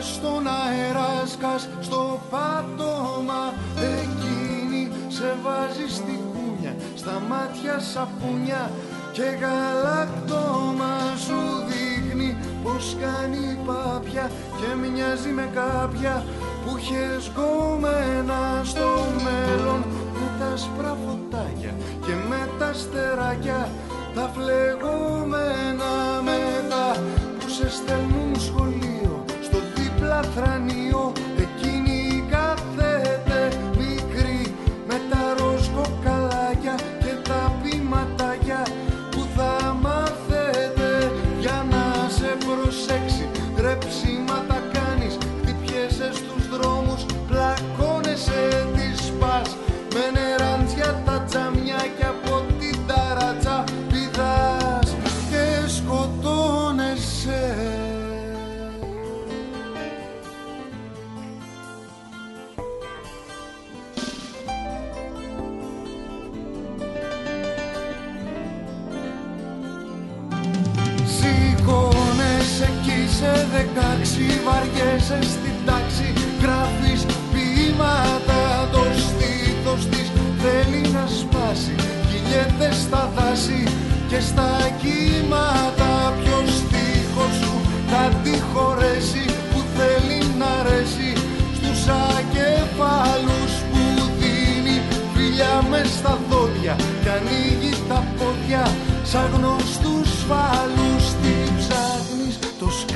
στον αέρα σκάς στο πάτωμα Εκείνη σε βάζει στη κούνια Στα μάτια σαπούνια και γαλακτόμα σου δείχνει πως κάνει πάπια και μοιάζει με κάποια που είχες γκόμενα στο μέλλον με τα σπραφωτάκια και με τα στεράκια τα φλεγόμενα μετά που σε στέλνουν Βαριέσαι στην τάξη. Γράφεις ποίηματα Το στήθος της θέλει να σπάσει. Κυλιέται στα δάση και στα κύματα. Ποιος στίχος σου θα τη χωρέσει Που θέλει να αρέσει Στους ακεφάλους που δίνει Φιλιά μες στα δόντια. Κι ανοίγει τα πόδια Σαν γνωστούς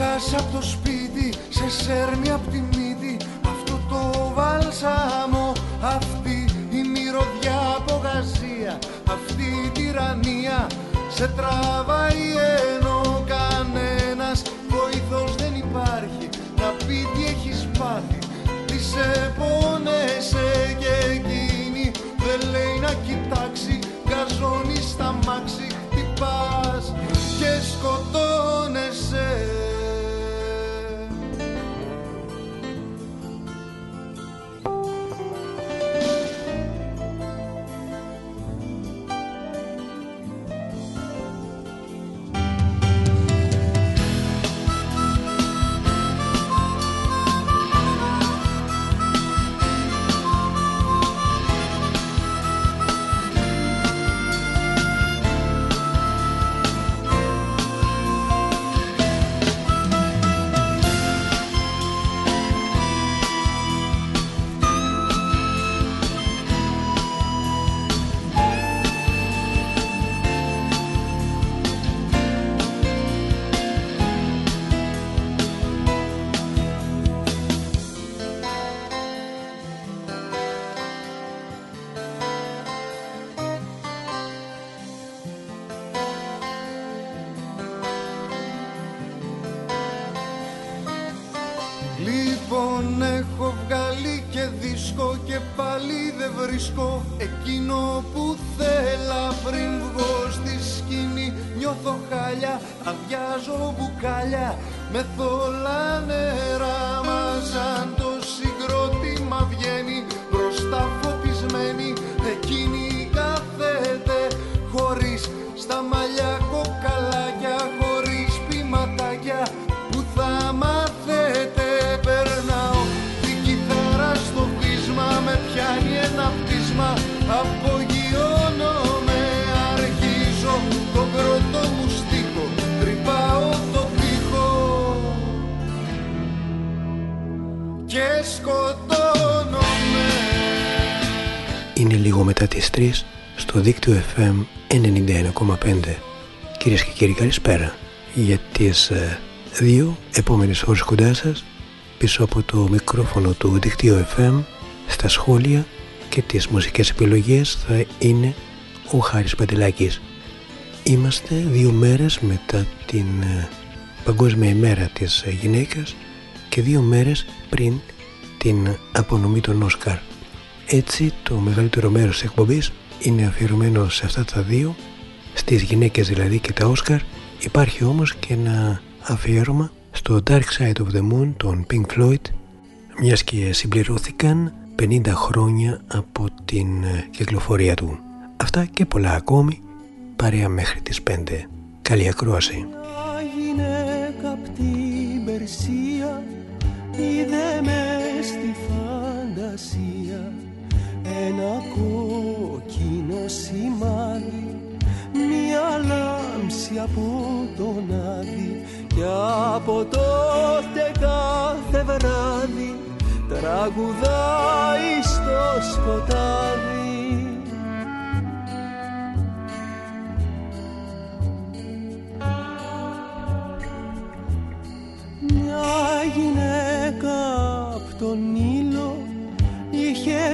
Το σκάς απ' το σπίτι Σε σέρνει απ' τη μύτη. Αυτό το βάλσαμο Αυτή η μυρωδιά από γαζία Αυτή η τυραννία. Σε τραβάει ενώ κανένας Βοήθος δεν υπάρχει. Να πει τι έχεις πάθει. Τι σε πόνεσαι και εκείνη. Δεν λέει να κοιτάξει Γκαζώνει στα μάξι. Χτυπάς και σκοτώνεσαι Λοιπόν έχω βγάλει και δίσκο και πάλι δεν βρίσκω. Εκείνο που θέλα πριν βγω στη σκηνή Νιώθω χάλια, αδειάζω μπουκάλια Με θολά νερά μα σκοτώνομαι Είναι λίγο μετά τις 3 στο δίκτυο FM 91,5. Κυρίες και κύριοι καλησπέρα για τις ε, δύο επόμενες ώρες κοντά σας πίσω από το μικρόφωνο του δικτύου FM στα σχόλια και τις μουσικές επιλογές θα είναι ο Χάρης Παντελάκης. Είμαστε δύο μέρες μετά την ε, Παγκόσμια ημέρα της ε, γυναίκας και δύο μέρες πριν την απονομή των Όσκαρ. Έτσι το μεγαλύτερο μέρος της εκπομπής είναι αφιερωμένο σε αυτά τα δύο, στις γυναίκες δηλαδή και τα Όσκαρ. Υπάρχει όμως και ένα αφιέρωμα στο Dark Side of the Moon των Pink Floyd, μιας και συμπληρώθηκαν 50 χρόνια από την ε, κυκλοφορία του. Αυτά και πολλά ακόμη, παρέα μέχρι τις 5. Καλή ακρόαση. γυναίκα απ' την Περσία είδε με στη φαντασία ένα κόκκινο σημάδι μια λάμψη από τον άδει και από τότε κάθε βράδυ τραγουδάει στο σκοτάδι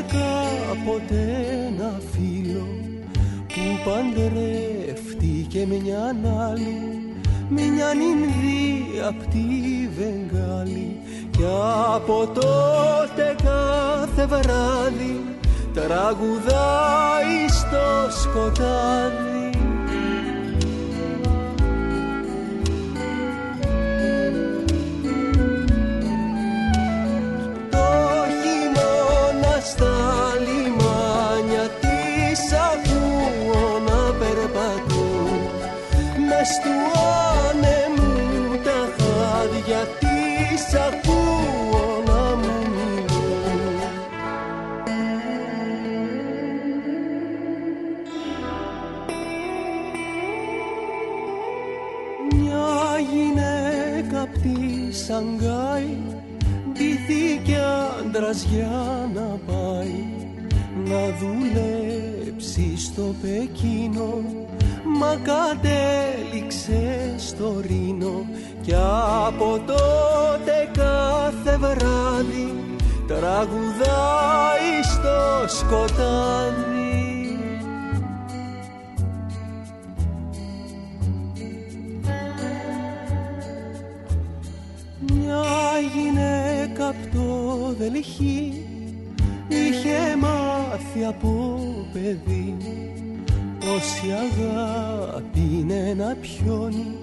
κάποτε ένα φίλο που παντρεύτηκε μια άλλη μια Ινδία απ' τη Βεγγάλη. Και από τότε κάθε βράδυ τραγουδάει στο σκοτάδι του άνεμου τα χάδια της ακούω να μου μιλούν. Μια γυναίκα απ' τη Σαγκάη ντύθηκε άντρας για να πάει να δουλέψει στο Πεκίνο μα κατέληξε στο Ρήνο και από τότε κάθε βράδυ τραγουδάει στο σκοτάδι. Μια γυναίκα απ' το Δελχή είχε μάθει από παιδί πως η αγάπη είναι ένα πιόνι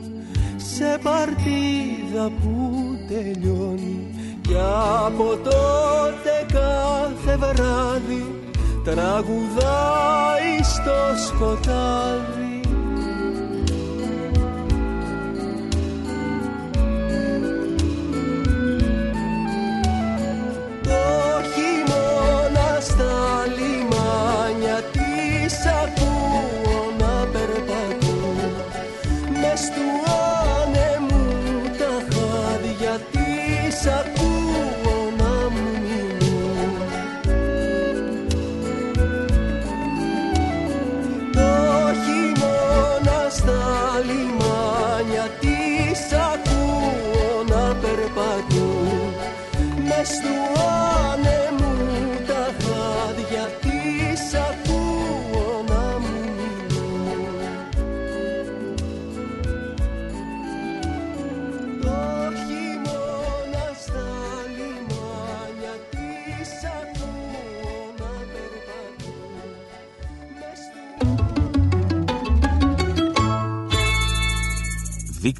σε παρτίδα που τελειώνει. Και από τότε κάθε βράδυ τραγουδάει στο σκοτάδι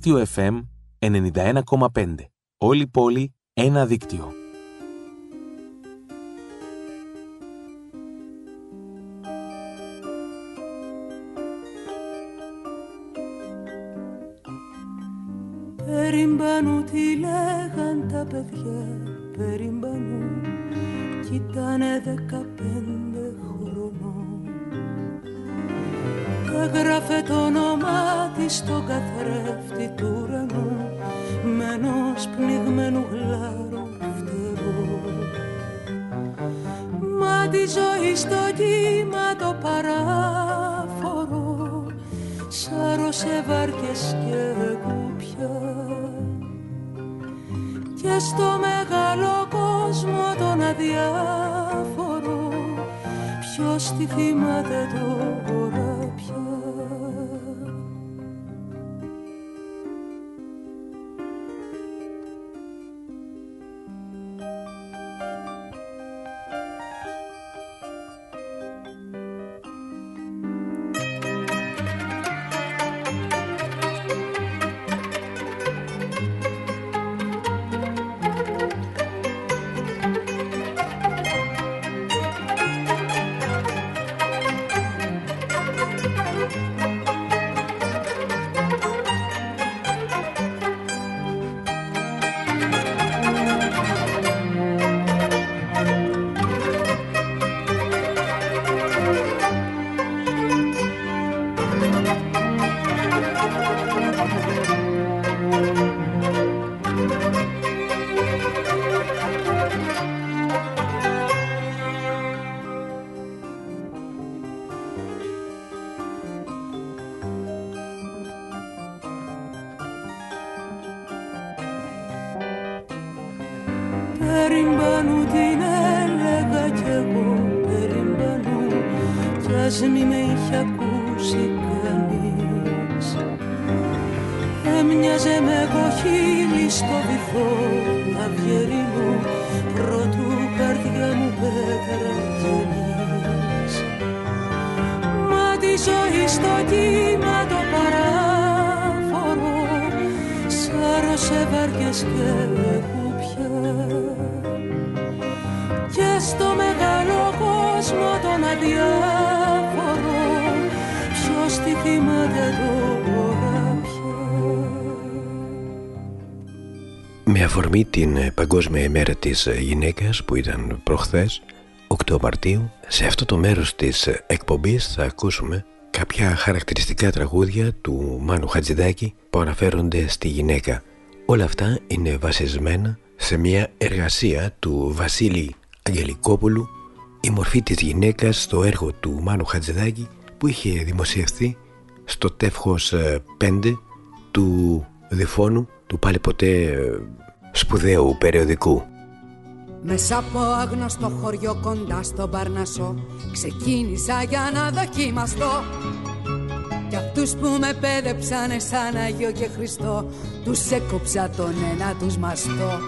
Δίκτυο FM 91,5. Όλη πόλη, ένα δίκτυο. Περιμπανού τι λέγαν τα παιδιά, περιμπανού κι ήτανε δεκαπέντε Έγραφε το όνομά της στο καθρέφτη του ουρανού με ενός πνιγμένου γλάρου φτερό. Μα τη ζωή στο κύμα το παράφορο σάρωσε βάρκες και κουπιά και στο μεγάλο κόσμο τον αδιάφορο ποιος τη θυμάται τώρα αφορμή την Παγκόσμια ημέρα της γυναίκας που ήταν προχθές 8 Μαρτίου σε αυτό το μέρος της εκπομπής θα ακούσουμε κάποια χαρακτηριστικά τραγούδια του Μάνου Χατζηδάκη που αναφέρονται στη γυναίκα. Όλα αυτά είναι βασισμένα σε μια εργασία του Βασίλη Αγγελικόπουλου η μορφή της γυναίκας στο έργο του Μάνου Χατζηδάκη που είχε δημοσιευθεί στο τεύχος 5 ε, του διφώνου του πάλι ποτέ ε, σπουδαίου περιοδικού. Μέσα από άγνωστο χωριό κοντά στον Παρνασό Ξεκίνησα για να δοκιμαστώ. Κι αυτούς που με πέδεψανε σαν Αγίο και Χριστό Τους έκοψα τον ένα τους μαστό.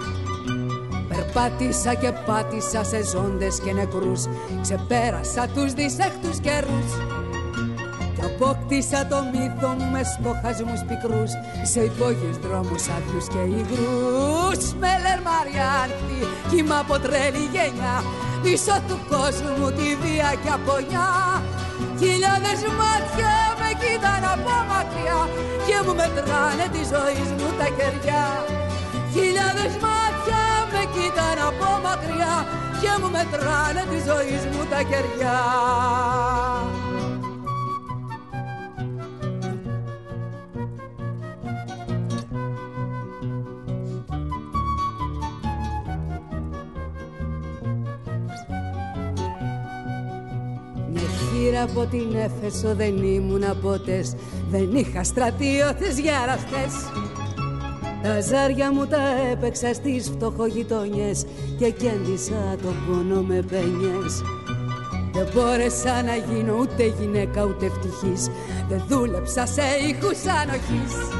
Περπάτησα και πάτησα σε ζώντες και νεκρούς Ξεπέρασα τους δυσέχτους καιρούς Κι απόκτησα το μύθο μου με στοχασμούς πικρούς Σε υπόγειους δρόμους άδειους και υγρούς. Με λερμαριάνθη κύμα από τρέλη γενιά Πίσω του κόσμου τη βία και απονιά Χιλιάδες μάτια με κοίταν από μακριά Και μου μετράνε τη ζωή μου τα κεριά. Χιλιάδες μάτια με κοίταν από μακριά και μου μετράνε τη ζωή μου τα κεριά. Μια από την Έφεσο δεν ήμουν ποτές. Δεν είχα στρατιώτες γεραστές τα ζάρια μου τα έπαιξα στις φτωχογειτονιές και κέντησα το πόνο με πένιες. Δεν μπόρεσα να γίνω ούτε γυναίκα ούτε ευτυχής. Δεν δούλεψα σε ήχους ανοχής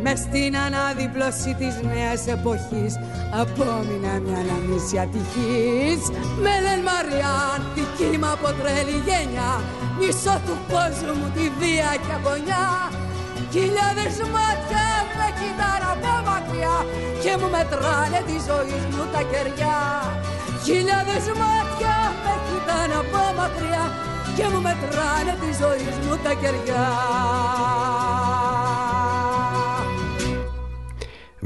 Και μες στην αναδίπλωση της νέας εποχής. Απόμεινα μια αναμίση ατυχής. Με λένε Μαριάν, δική μου από τρέλη γένια Μισό του κόσμου τη βία και αγωνιά Χιλιάδες μάτια με κοιτάνε από μακριά. Και μου μετράνε τη ζωή μου τα κεριά. Χιλιάδες μάτια με κοιτάνε από μακριά. Και μου μετράνε τη ζωή μου τα κεριά.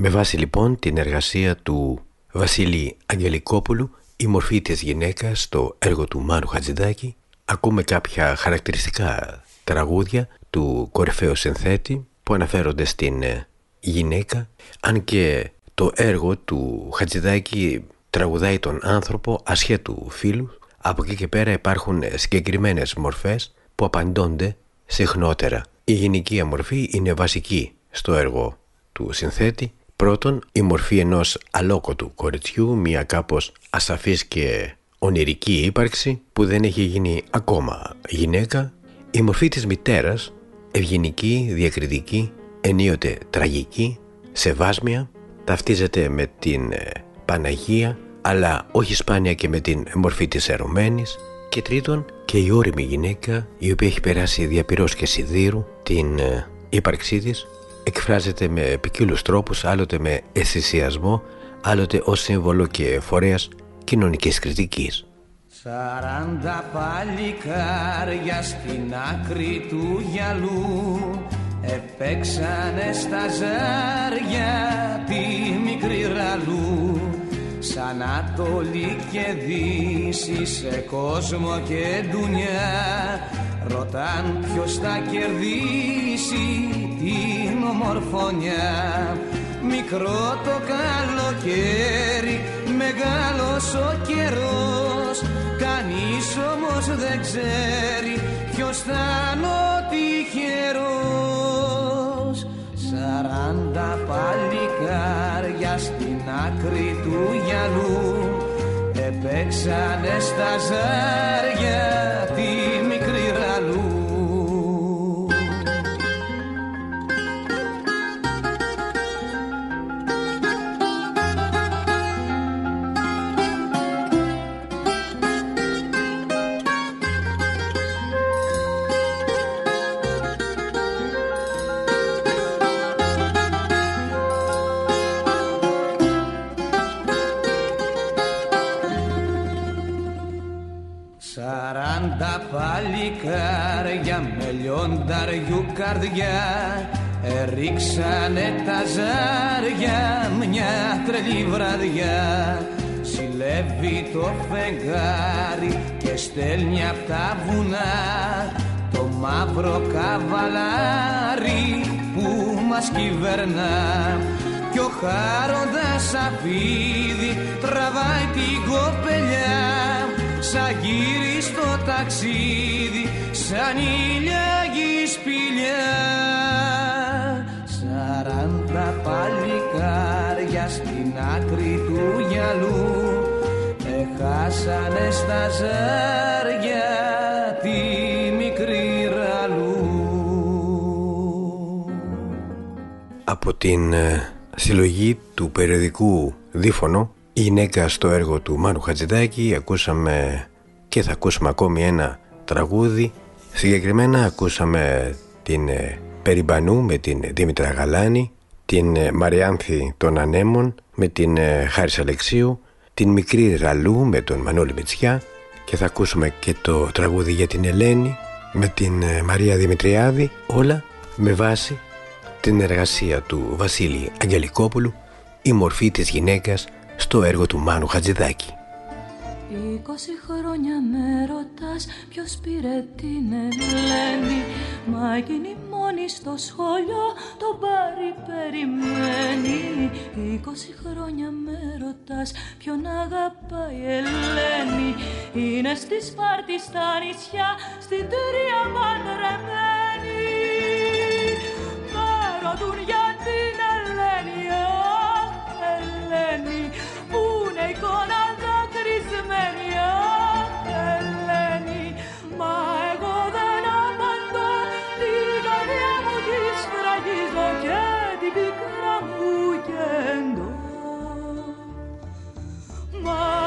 Με βάση λοιπόν την εργασία του Βασίλη Αγγελικόπουλου η μορφή της γυναίκας στο έργο του Μάνου Χατζηδάκη ακούμε κάποια χαρακτηριστικά τραγούδια του κορυφαίου συνθέτη που αναφέρονται στην ε, γυναίκα αν και το έργο του Χατζηδάκη τραγουδάει τον άνθρωπο ασχέτου φίλου από εκεί και πέρα υπάρχουν συγκεκριμένες μορφές που απαντώνται συχνότερα. Η γυναικεία μορφή είναι βασική στο έργο του συνθέτη. Πρώτον, η μορφή ενός αλόκοτου κοριτσιού, μια κάπως ασαφής και ονειρική ύπαρξη που δεν έχει γίνει ακόμα γυναίκα. Η μορφή της μητέρας ευγενική, διακριτική, ενίοτε τραγική, σεβάσμια, ταυτίζεται με την ε, Παναγία, αλλά όχι σπάνια και με την μορφή της ερωμένης και τρίτον και η όρημη γυναίκα η οποία έχει περάσει διαπυρός και σιδήρου την ε, ύπαρξή της εκφράζεται με ποικίλους τρόπους άλλοτε με αισθησιασμό άλλοτε ως σύμβολο και φορέας κοινωνικής κριτικής. Σαράντα παλικάρια στην άκρη του γυαλού Επέξανε στα ζάρια τη μικρή ραλού Σαν Ανατολή και Δύση σε κόσμο και ντουνιά Ρωτάν ποιος θα κερδίσει την ομορφωνιά. Μικρό το καλοκαίρι, μεγάλος ο καιρός. Κανείς όμως δεν ξέρει ποιος θα είναι ο τυχερός. Σ' Σαράντα παλικάρια στην άκρη του γυαλού Επέξανε στα ζάρια τη λιονταριού καρδιά Ερίξανε τα ζάρια μια τρελή βραδιά. Συλλεύει το φεγγάρι και στέλνει απ' τα βουνά Το μαύρο καβαλάρι που μας κυβερνά. Κι ο χάροντας αφίδι τραβάει την κοπελιά σαν γύρι στο ταξίδι σαν ηλιάγη σπηλιά Σαράντα παλικάρια στην άκρη του γυαλού έχασανε στα ζάρια τη μικρή ραλού. Από την ε, συλλογή του περιοδικού Δίφωνο η γυναίκα στο έργο του Μάνου Χατζηδάκη ακούσαμε και θα ακούσουμε ακόμη ένα τραγούδι. Συγκεκριμένα ακούσαμε την ε, Περιμπανού με την Δήμητρα Γαλάνη την ε, Μαριάνθη των Ανέμων με την ε, Χάρης Αλεξίου την Μικρή Ραλού με τον Μανώλη Μητσιά και θα ακούσουμε και το τραγούδι για την Ελένη με την Μαρία Δημητριάδη όλα με βάση την εργασία του Βασίλη Αγγελικόπουλου η μορφή της γυναίκας στο έργο του Μάνου Χατζηδάκη. Είκοσι χρόνια με ρωτάς ποιος πήρε την Ελένη. Μα εκείνη μόνη στο σχολείο το πάρει περιμένει. Είκοσι χρόνια με ρωτάς ποιον αγαπάει η Ελένη. Είναι στη Σπάρτη στα νησιά στην Τρία παντρεμένη Με ρωτούν εικόνα δακρυσμένη Ελένη Μα εγώ δεν απαντώ την καρδιά μου τη σφραγίζω και την πικρά μου κέντο Μα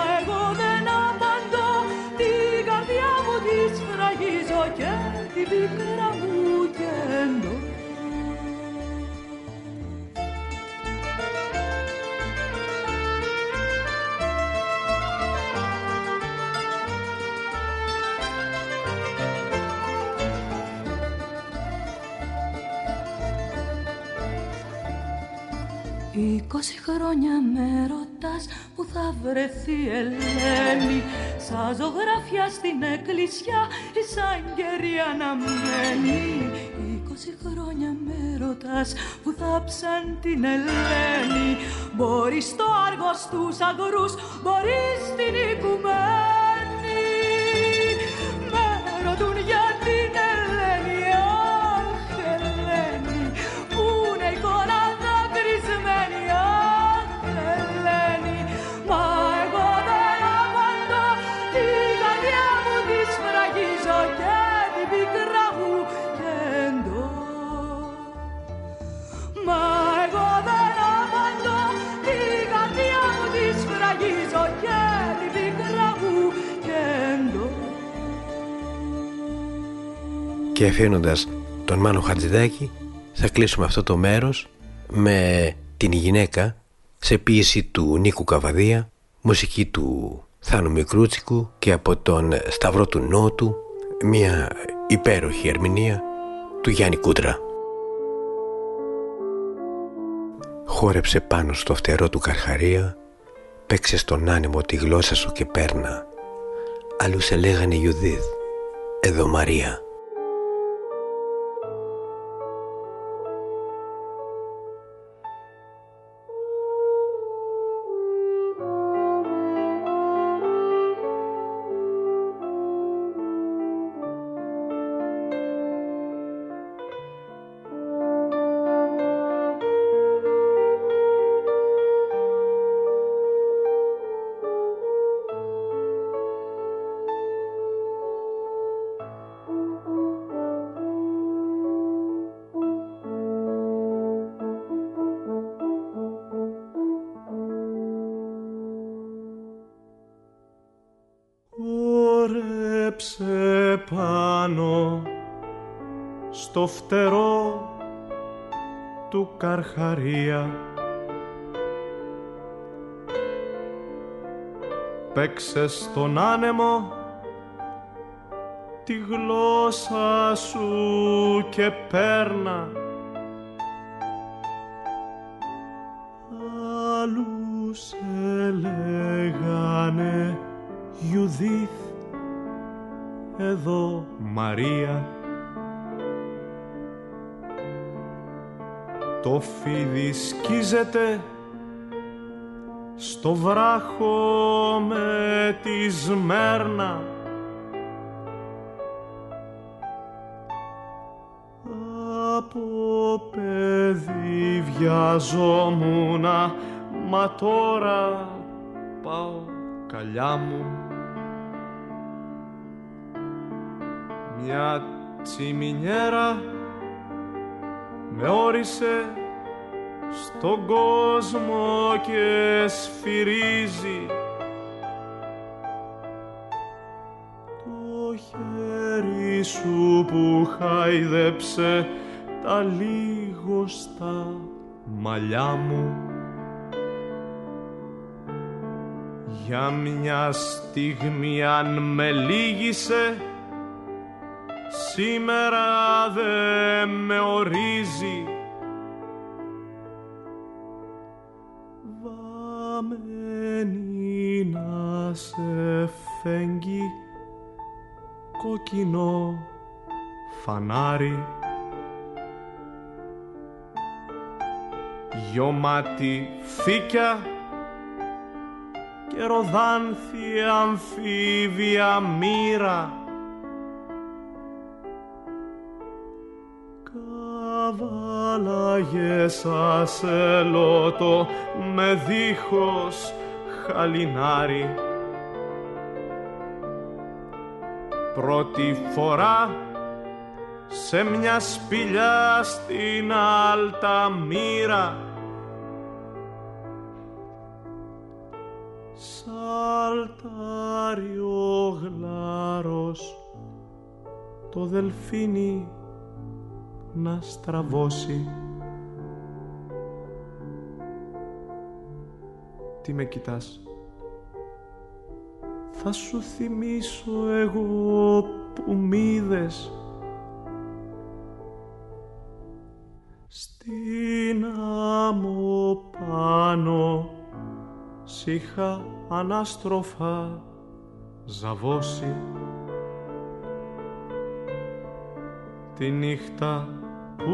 Είκοσι χρόνια με ρωτάς που θα βρεθεί Ελένη. Σαν ζωγραφιά στην εκκλησιά ή σαν κερί αναμένη Είκοσι χρόνια με ρωτάς που θα ψαν την Ελένη. Μπορεί στο άργο στους αγρούς, μπορεί στην οικουμένη Και αφήνοντας τον Μάνο Χατζηδάκη θα κλείσουμε αυτό το μέρος με την γυναίκα σε ποίηση του Νίκου Καβαδία, μουσική του Θάνου Μικρούτσικου και από τον Σταυρό του Νότου μια υπέροχη ερμηνεία του Γιάννη Κούτρα. Χόρεψε πάνω στο φτερό του Καρχαρία Παίξε στον άνεμο τη γλώσσα σου και πέρνα Αλλού σε λέγανε Ιουδίθ Εδώ Μαρία παίξε στον άνεμο τη γλώσσα σου και πέρνα άλλους έλεγανε Ιουδίθ εδώ Μαρία. Το φίδι σκίζεται στο βράχο με τη σμέρνα. Από παιδί βιαζόμουνα μα τώρα πάω καλιά μου. Μια τσιμινιέρα με όρισε στον κόσμο και σφυρίζει. Το χέρι σου που χάιδεψε τα στα μαλλιά μου. Για μια στιγμή αν με λύγησε σήμερα δε με ορίζει κόκκινο φανάρι. Γιωμάτι φύκια και ροδάνθη αμφίβια μοίρα. Καβάλαγες ασελότο με δίχως χαλινάρι πρώτη φορά σε μια σπηλιά στην Αλταμύρα. Σαλτάρει ο γλάρος το δελφίνι να στραβώσει. Τι με κοιτάς; Θα σου θυμίσω εγώ που μ' Στην άμμο πάνω σ' είχα ανάστροφα ζαβώσει. Τη νύχτα που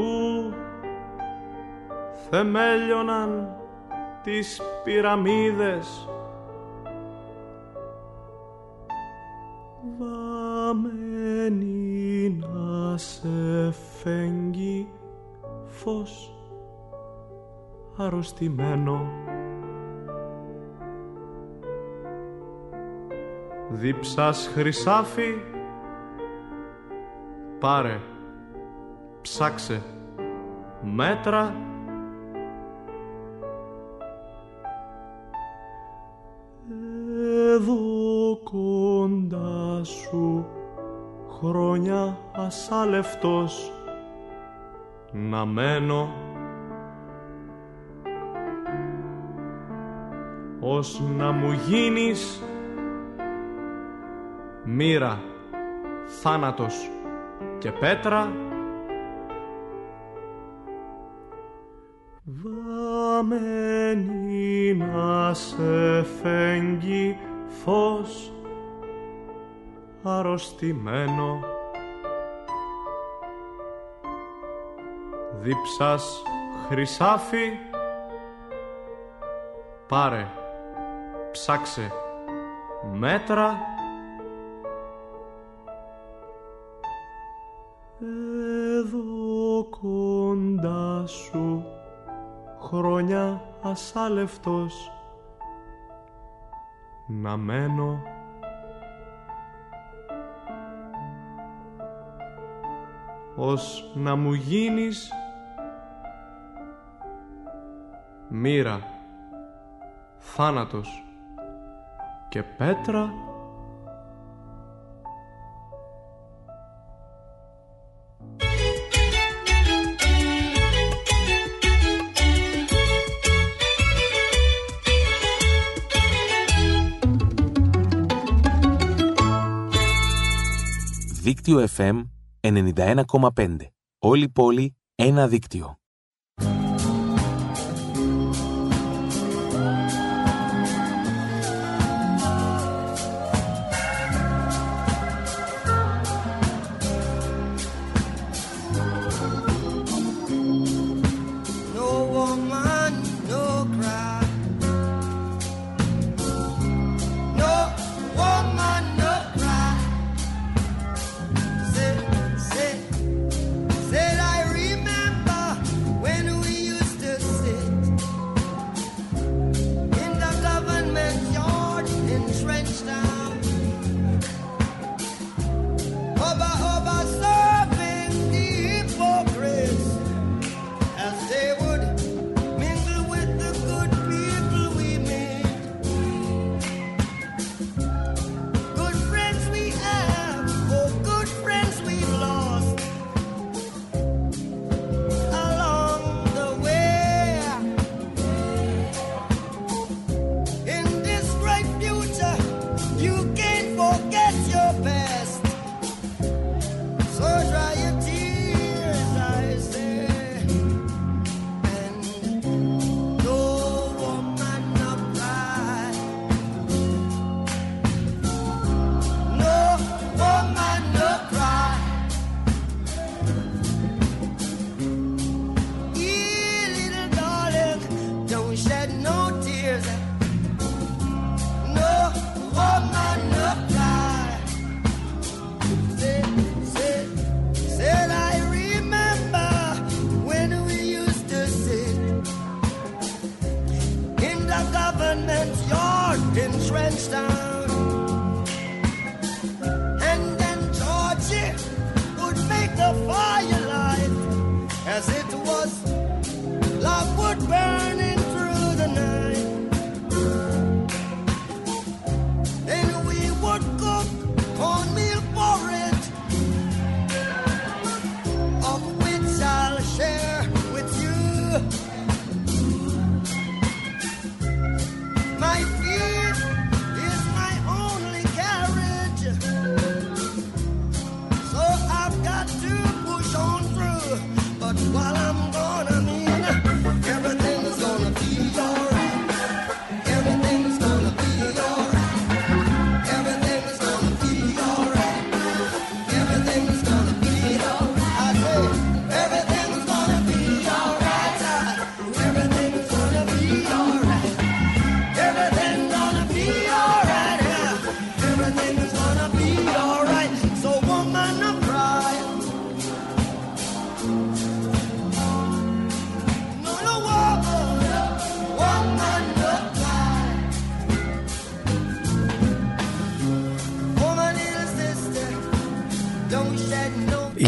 θεμέλιωναν τις πυραμίδες βαμμένη να σε φέγγει φως αρρωστημένο. Δίψας χρυσάφι πάρε ψάξε μέτρα. Εδώ κοντά σου χρόνια ασάλευτος να μένω ως να μου γίνεις μοίρα, θάνατος και πέτρα. Βαμμένη να σε φέγγει φως αρρωστημένο. Δίψας χρυσάφι. Πάρε ψάξε μέτρα. Εδώ κοντά σου χρόνια ασάλευτος. Να μένω ως να μου γίνεις μοίρα, θάνατος και πέτρα. Δίκτυο FM 91,5. Όλη πόλη, ένα δίκτυο.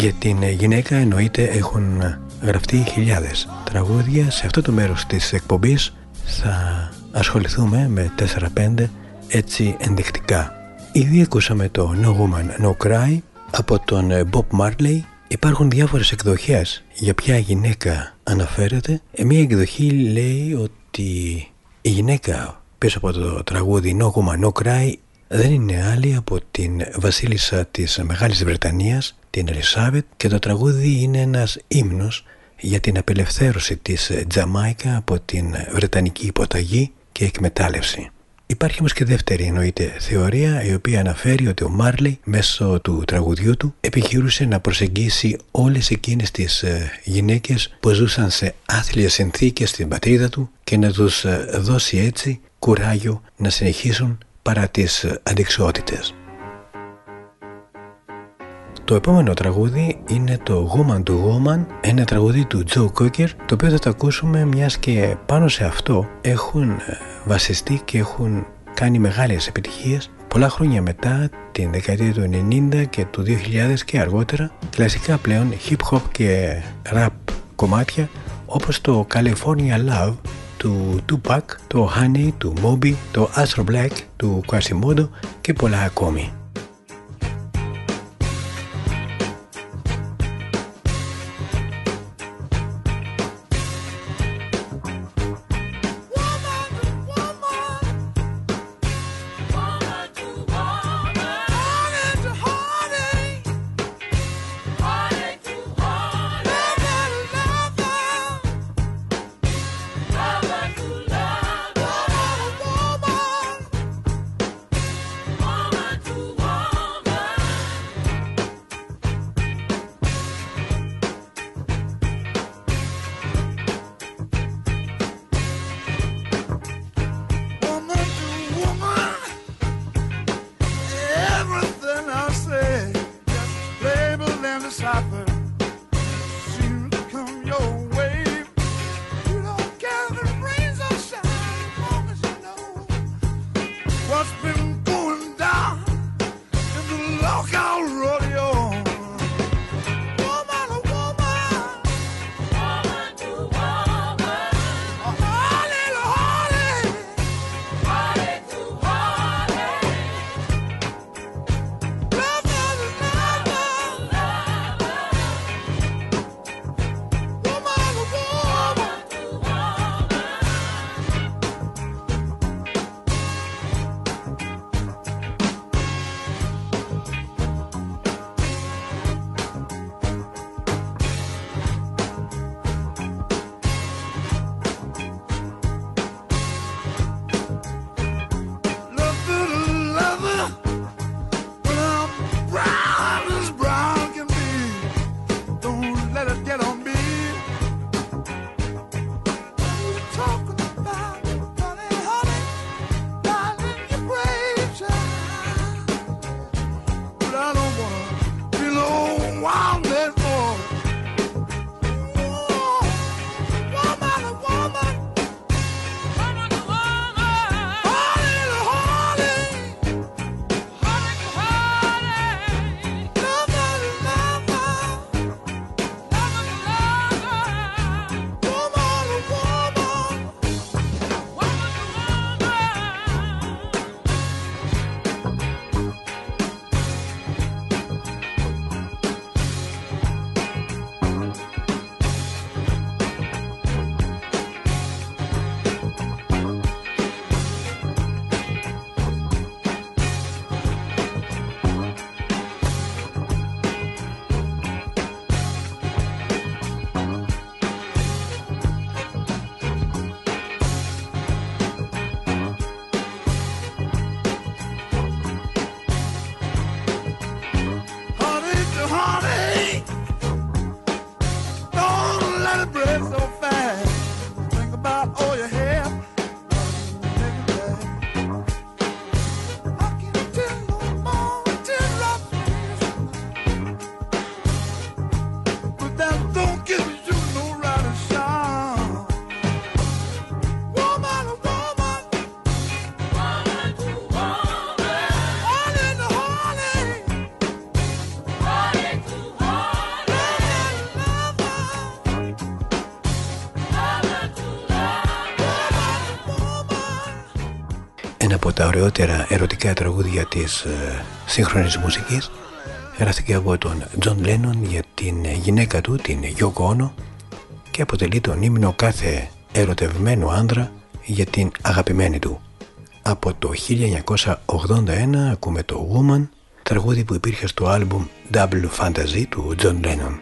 Για την γυναίκα εννοείται έχουν γραφτεί χιλιάδες τραγούδια. Σε αυτό το μέρος της εκπομπής θα ασχοληθούμε με 4-5 έτσι ενδεικτικά. Ήδη ακούσαμε το No Woman No Cry από τον Bob Marley. Υπάρχουν διάφορες εκδοχές για ποια γυναίκα αναφέρεται. Ε, μία εκδοχή λέει ότι η γυναίκα πίσω από το τραγούδι No Woman No Cry δεν είναι άλλη από την βασίλισσα της Μεγάλης Βρετανίας την Ελισάβετ και το τραγούδι είναι ένας ύμνος για την απελευθέρωση της Τζαμάικα από την Βρετανική υποταγή και εκμετάλλευση. Υπάρχει όμως και δεύτερη εννοείται θεωρία η οποία αναφέρει ότι ο Μάρλι μέσω του τραγουδιού του επιχειρούσε να προσεγγίσει όλες εκείνες τις ε, γυναίκες που ζούσαν σε άθλιες συνθήκες στην πατρίδα του και να τους ε, δώσει έτσι κουράγιο να συνεχίσουν παρά τις ε, αντικσότητες. Το επόμενο τραγούδι είναι το Woman to Woman, ένα τραγούδι του Joe Cocker, το οποίο θα το ακούσουμε μιας και πάνω σε αυτό έχουν ε, βασιστεί και έχουν κάνει μεγάλες επιτυχίες πολλά χρόνια μετά την δεκαετία του 90 και του 2000 και αργότερα κλασικά πλέον hip hop και rap κομμάτια όπως το California Love του Tupac, το Honey του Moby, το Astro Black του Quasimodo και πολλά ακόμη. Ωραιότερα ερωτικά τραγούδια της ε, σύγχρονης μουσικής γράφτηκε από τον Τζον Λένον για την γυναίκα του, την Γιόκο Όνο και αποτελεί τον ύμνο κάθε ερωτευμένου άνδρα για την αγαπημένη του. Από το 1981 ακούμε το Woman, τραγούδι που υπήρχε στο άλμπουμ Double Fantasy του John Lennon.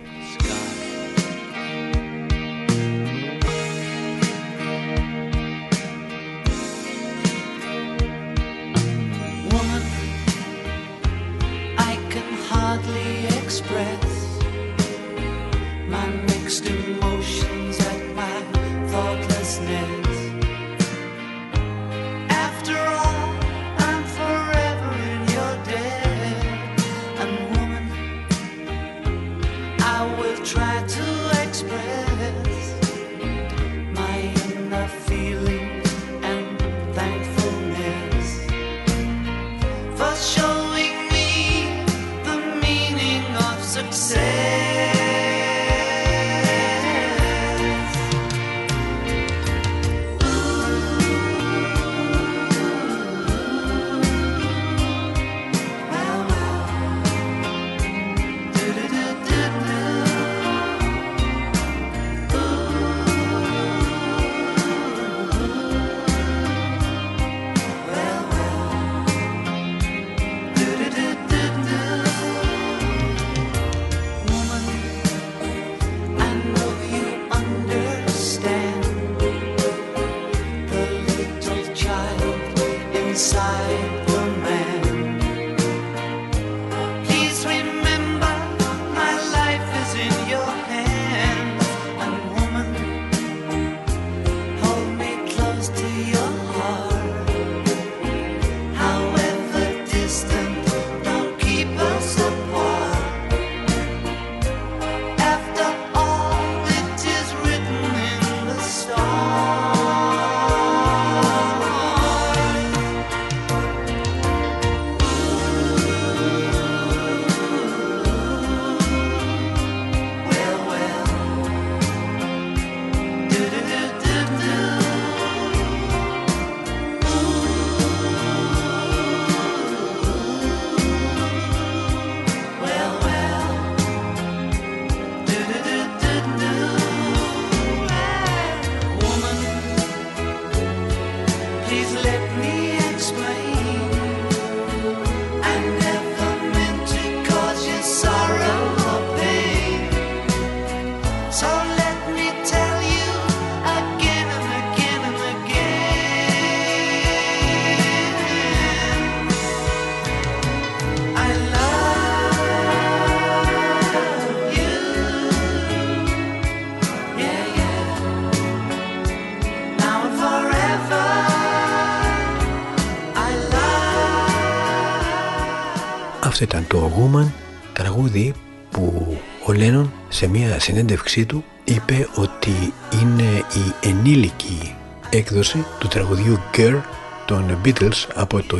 Ήταν το Woman, τραγούδι που ο Λένον σε μια συνέντευξή του είπε ότι είναι η ενήλικη έκδοση του τραγουδιού Girl των Beatles από το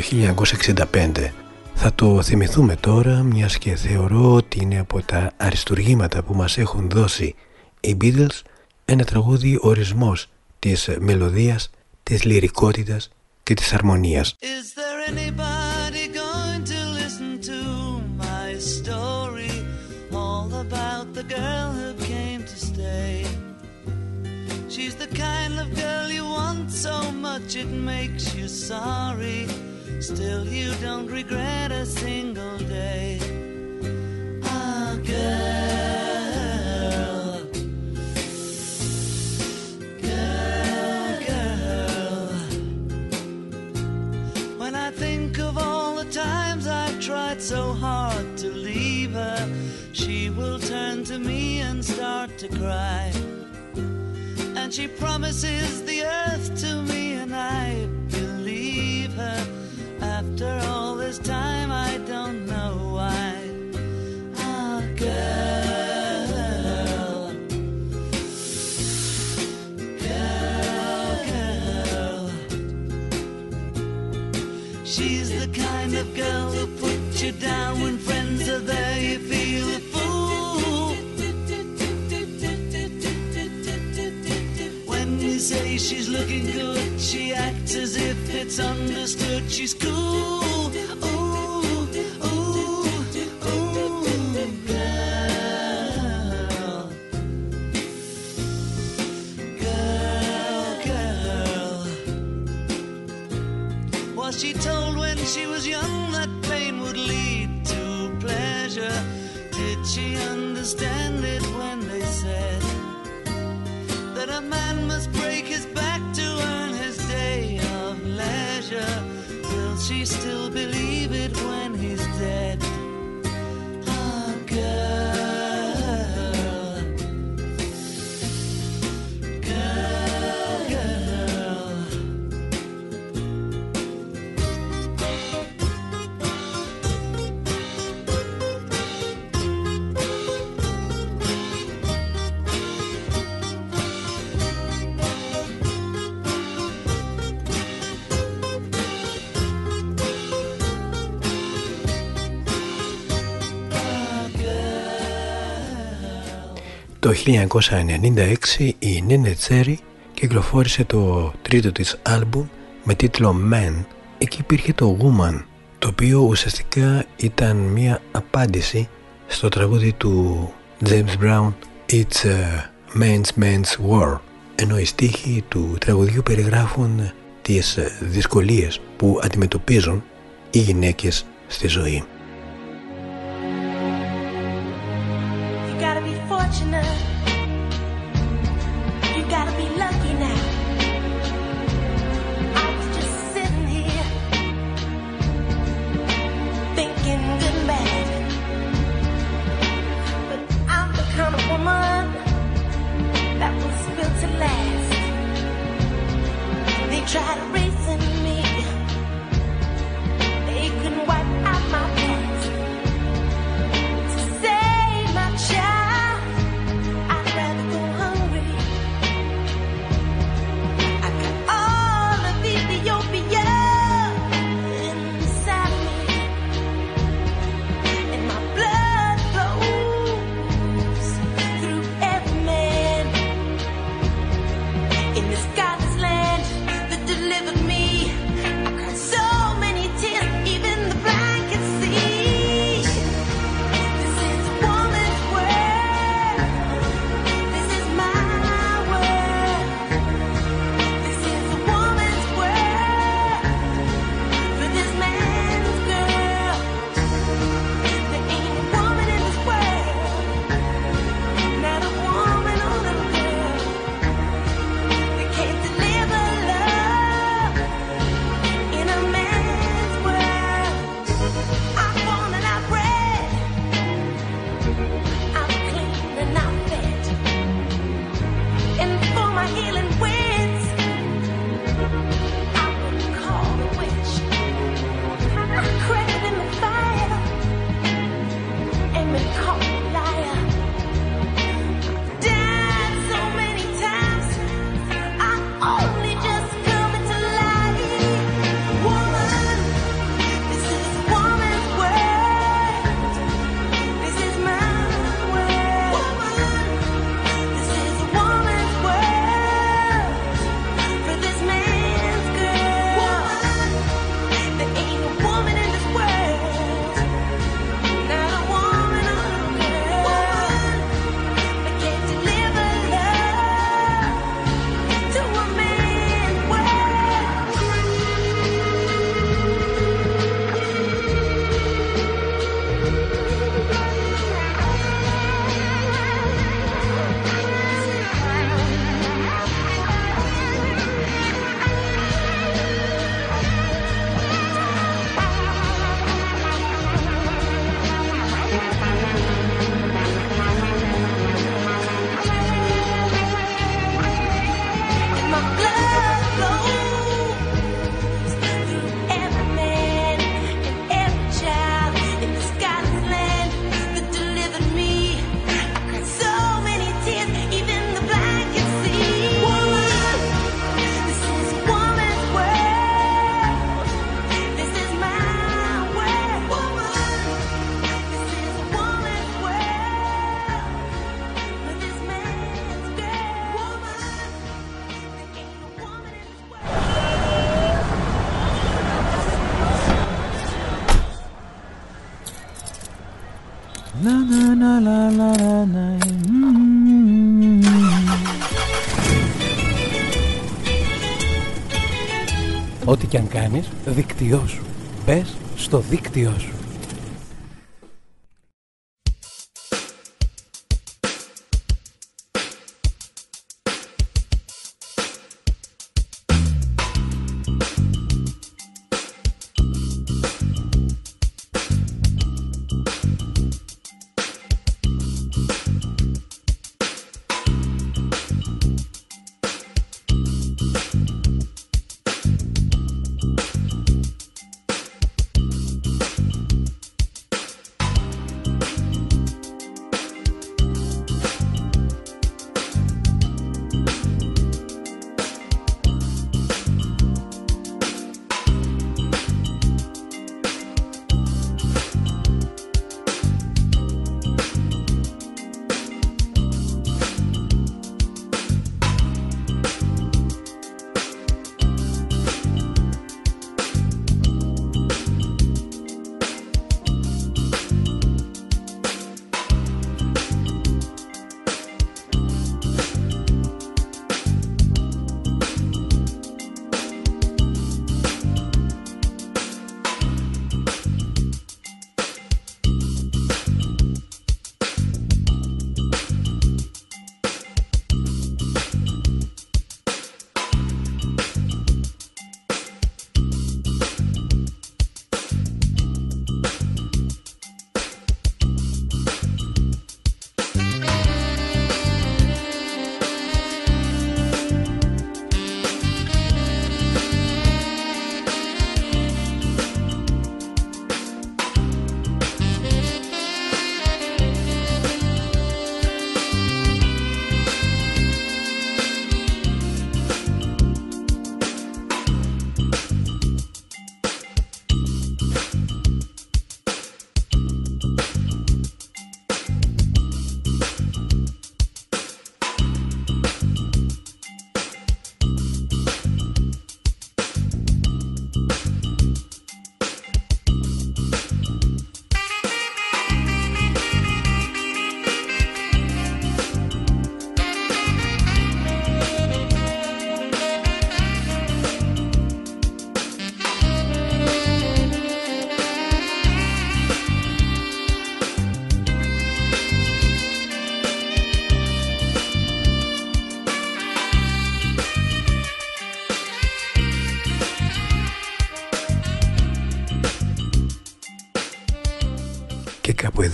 1965. Θα το θυμηθούμε τώρα μιας και θεωρώ ότι είναι από τα αριστουργήματα που μας έχουν δώσει οι Beatles ένα τραγούδι ορισμός της μελωδίας, της λυρικότητας και της αρμονίας. the of girl you want so much it makes you sorry. Still, you don't regret a single day. Ah, girl. Girl, girl. When I think of all the times I've tried so hard to leave her she will turn to me and start to cry. And she promises the earth to me, and I believe her. After all this time, she's looking good. She acts as if it's understood. She's cool. Ooh, ooh, ooh, girl. Girl, girl. Was she told when she was young that pain would lead to pleasure? Did she understand it when they said that a man must break Το 1996 η Νίνε Τσέρι κυκλοφόρησε το τρίτο της άλμπουμ με τίτλο Man. Εκεί υπήρχε το Woman, το οποίο ουσιαστικά ήταν μια απάντηση στο τραγούδι του James Brown It's a Man's Man's War ενώ οι στίχοι του τραγουδιού περιγράφουν τις δυσκολίες που αντιμετωπίζουν οι γυναίκες στη ζωή. watching. Και αν κάνεις, δίκτυό σου. Μπες στο δίκτυό σου.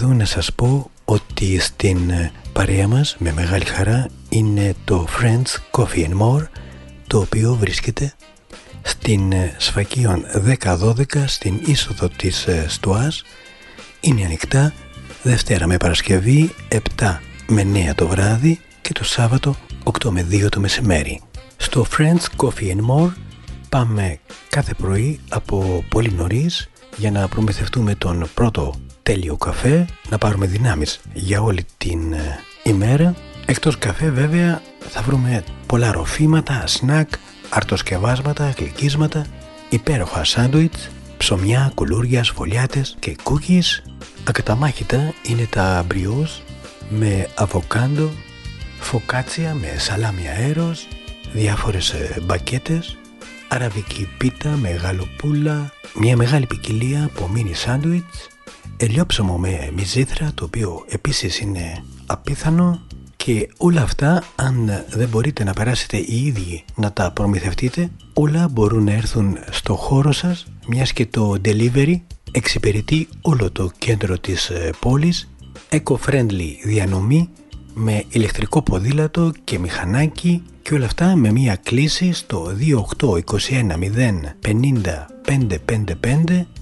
Εδώ να σας πω ότι στην ε, παρέα μας με μεγάλη χαρά είναι το Friends Coffee and More το οποίο βρίσκεται στην ε, Σφακίων 10-12 στην είσοδο της ε, Στουάς. Είναι ανοιχτά Δευτέρα με Παρασκευή 7 με 9 το βράδυ και το Σάββατο 8 με 2 το μεσημέρι. Στο Friends Coffee and More πάμε κάθε πρωί από πολύ νωρίς για να προμηθευτούμε τον πρώτο τέλειο καφέ, να πάρουμε δυνάμεις για όλη την ε, ημέρα. Εκτός καφέ βέβαια θα βρούμε πολλά ροφήματα, σνακ, αρτοσκευάσματα, γλυκίσματα, υπέροχα σάντουιτς, ψωμιά, κουλούρια, σφολιάτες και κούκκις. Ακαταμάχητα είναι τα μπριούς με αβοκάντο, φωκάτσια με σαλάμι αέρος, διάφορες ε, μπακέτες, αραβική πίτα με γαλοπούλα, μια μεγάλη ποικιλία από μίνι σάντουιτς, ελιόψωμο με μυζήθρα το οποίο επίσης είναι απίθανο και όλα αυτά αν δεν μπορείτε να περάσετε οι ίδιοι να τα προμηθευτείτε όλα μπορούν να έρθουν στο χώρο σας μιας και το delivery εξυπηρετεί όλο το κέντρο της ε, πόλης. Eco-friendly διανομή με ηλεκτρικό ποδήλατο και μηχανάκι και όλα αυτά με μία κλίση στο 2821050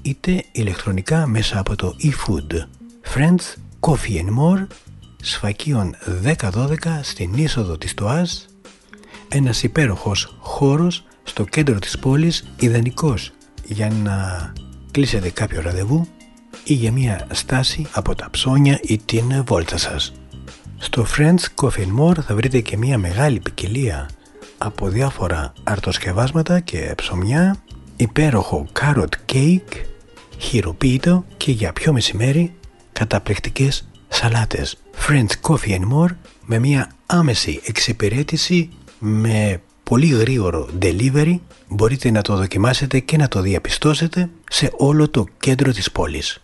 είτε ηλεκτρονικά μέσα από το eFood. Friends Coffee and More σφακίων 10-12 στην είσοδο της ΤΟΑΣ ένας υπέροχος χώρος στο κέντρο της πόλης ιδανικός για να κλείσετε κάποιο ραντεβού ή για μια στάση από τα ψώνια ή την βόλτα σας. Στο Friends Coffee More θα βρείτε και μια μεγάλη ποικιλία από διάφορα αρτοσκευάσματα και ψωμιά, υπέροχο carrot cake, χειροποίητο και για πιο μεσημέρι καταπληκτικές σαλάτες French Coffee and More με μια άμεση εξυπηρέτηση με πολύ γρήγορο delivery μπορείτε να το δοκιμάσετε και να το διαπιστώσετε σε όλο το κέντρο της πόλης.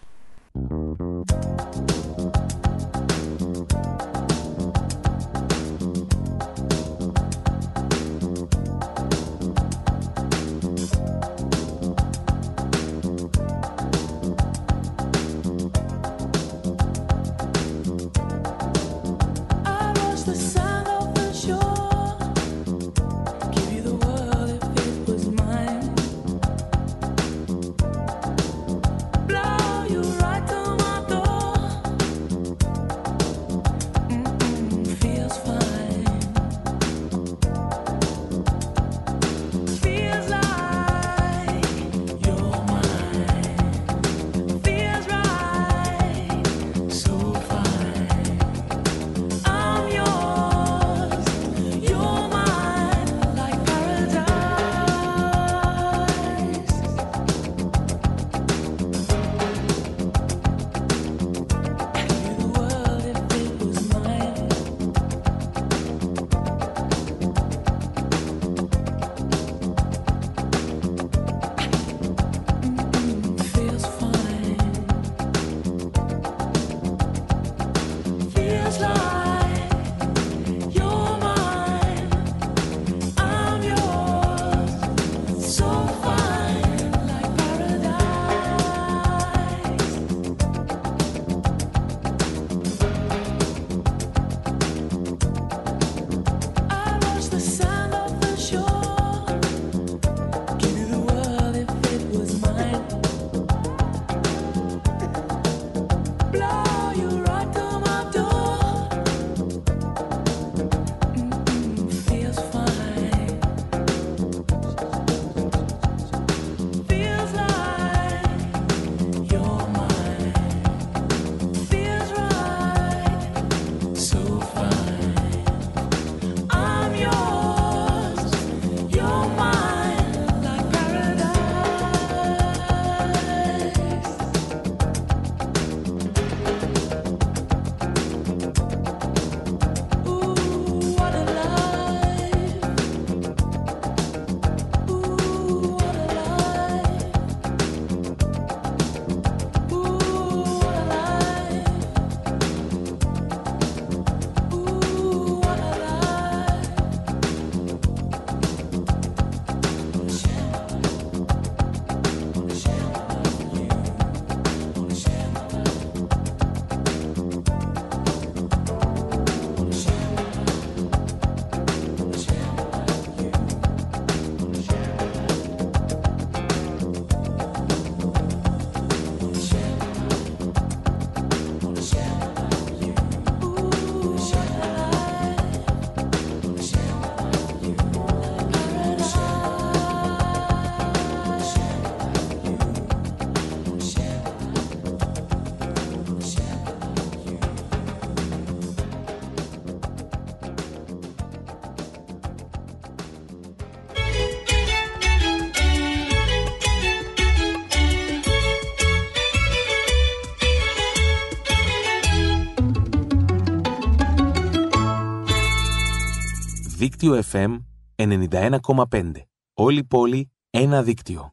Δίκτυο FM 91,5. Όλη πόλη, ένα δίκτυο.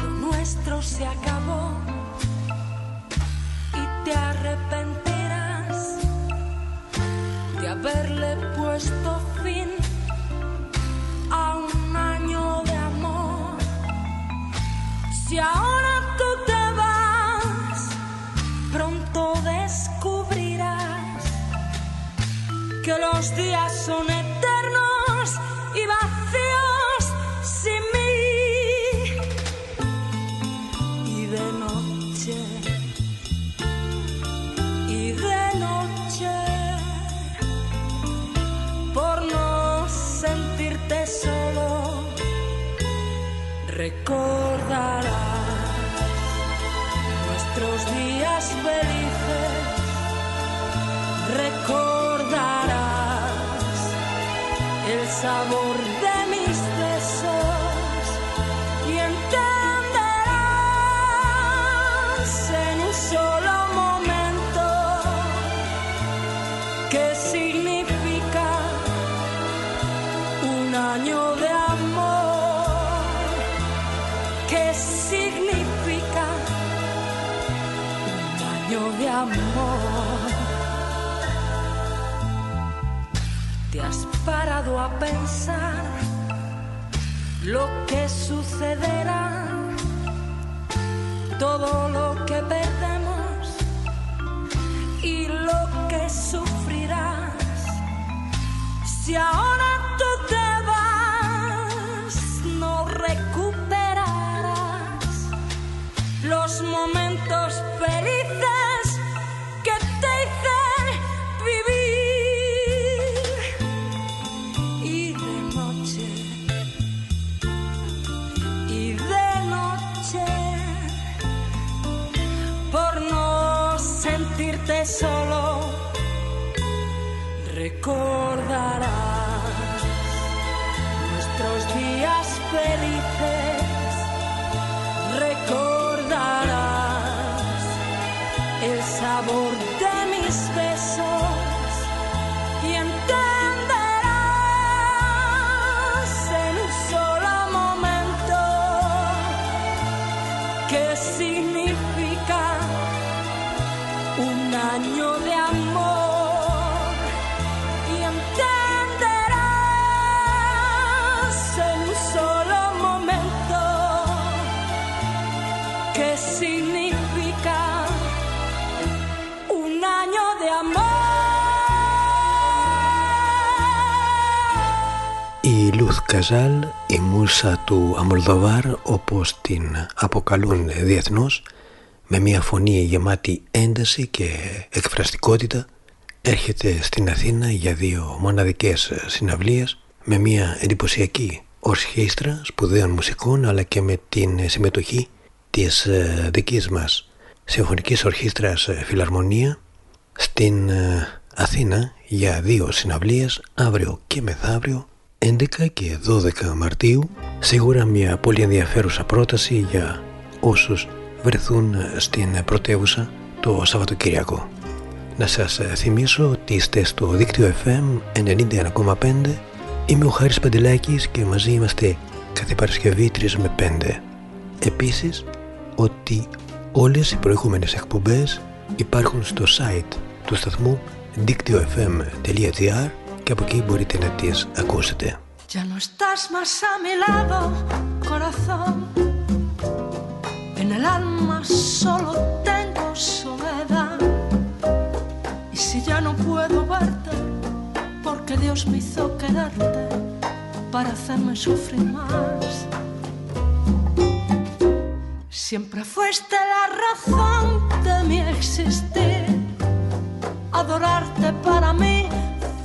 Lo nuestro se acabó y te arrepentirás de haberle puesto fin a un año de amor. Si ahora tú te vas, pronto descubrirás que los días son eternos recordarás nuestros días bellos pensar lo que sucederá? Todo lo que perdemos y lo que sufrirás. Si ahora felices, recordarás el sabor de mis besos y entenderás en un solo momento qué significa un año de amor Καζάλ, η μουσα του Αμολδοβάρ όπως την αποκαλούν διεθνώς με μια φωνή γεμάτη ένταση και εκφραστικότητα έρχεται στην Αθήνα για δύο μοναδικές συναυλίες με μια εντυπωσιακή ορχήστρα σπουδαίων μουσικών αλλά και με την συμμετοχή της ε, δικής μας συμφωνικής ορχήστρας ε, Φιλαρμονία στην ε, Αθήνα για δύο συναυλίες αύριο και μεθαύριο 11 και 12 Μαρτίου σίγουρα μια πολύ ενδιαφέρουσα πρόταση για όσους βρεθούν στην πρωτεύουσα το Σαββατοκύριακο. Να σας θυμίσω ότι είστε στο δίκτυο FM 91,5 Είμαι ο Χάρης Παντελάκης και μαζί είμαστε κάθε Παρασκευή 3 με 5. Επίσης ότι όλες οι προηγούμενες εκπομπές υπάρχουν στο site του σταθμού δίκτυο.fm.gr και από εκεί μπορείτε να τις ακούσετε. Ya no estás más a mi lado, corazón. En el alma solo tengo soledad. Y si ya no puedo verte, porque Dios me hizo quererte para hacerme sufrir más. Siempre fuiste la razón de mi existir. Adorarte para mí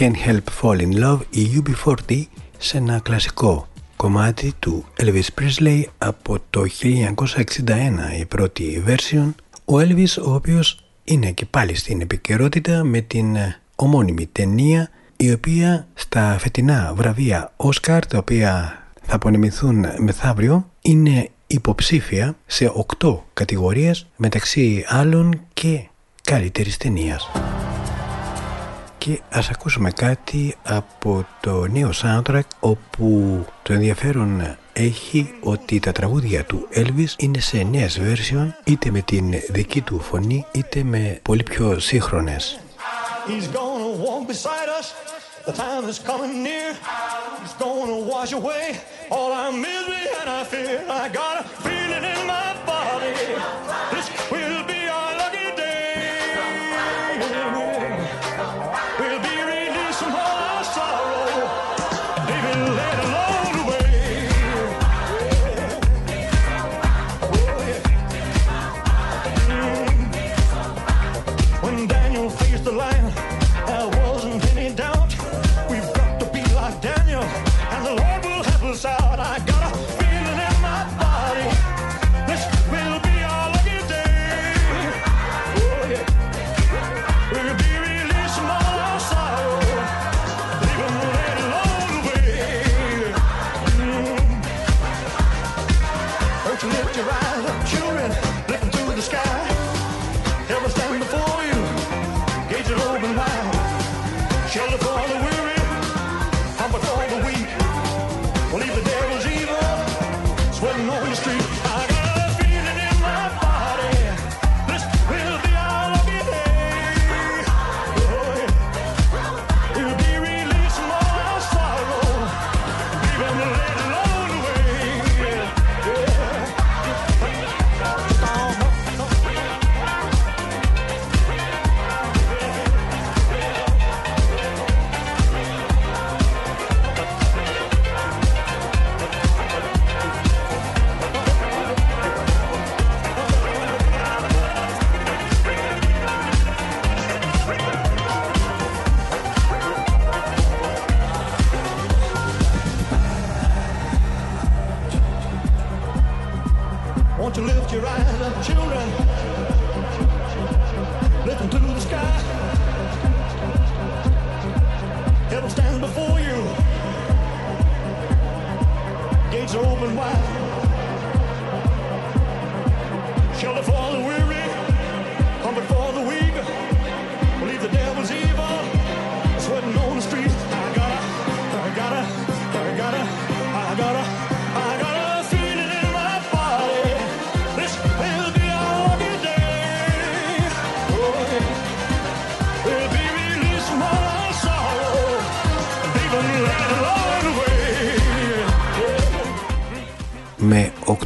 Can't Help Fall in Love η UB40 σε ένα κλασικό κομμάτι του Elvis Presley από το 1961 η πρώτη version ο Elvis ο οποίος είναι και πάλι στην επικαιρότητα με την ε, ομώνυμη ταινία η οποία στα φετινά βραβεία Oscar τα οποία θα απονεμηθούν μεθαύριο είναι υποψήφια σε 8 κατηγορίες μεταξύ άλλων και καλύτερης ταινίας και ας ακούσουμε κάτι από το νέο soundtrack όπου το ενδιαφέρον έχει ότι τα τραγούδια του Elvis είναι σε νέες version είτε με την δική του φωνή είτε με πολύ πιο σύγχρονες.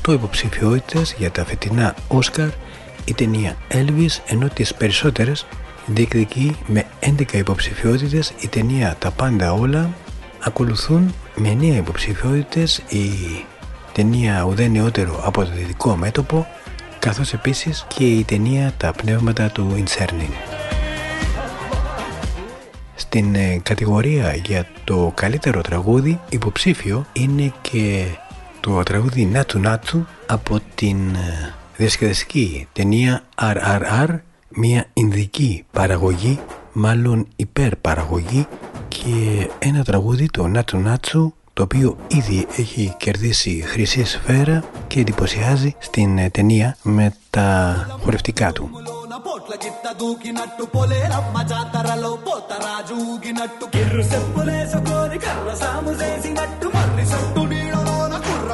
8 υποψηφιότητες για τα φετινά Όσκαρ. Η ταινία Elvis ενώ τις περισσότερες διεκδικεί με 11 υποψηφιότητες. Η ταινία Τα Πάντα Όλα ακολουθούν με 9 υποψηφιότητες. Η ταινία Ουδέ Νεότερο από το Δυτικό Μέτωπο καθώς επίσης και η ταινία Τα Πνεύματα του Ιντσέρνιν. Στην ε, κατηγορία για το καλύτερο τραγούδι υποψήφιο είναι και το τραγούδι Νάτου Νάτου από την ε, διασκεδαστική ταινία RRR μια Ινδική παραγωγή μάλλον υπερπαραγωγή και ένα τραγούδι το Νάτσου Νάτσου το οποίο ήδη έχει κερδίσει χρυσή σφαίρα και εντυπωσιάζει στην ε, ταινία με τα χορευτικά του.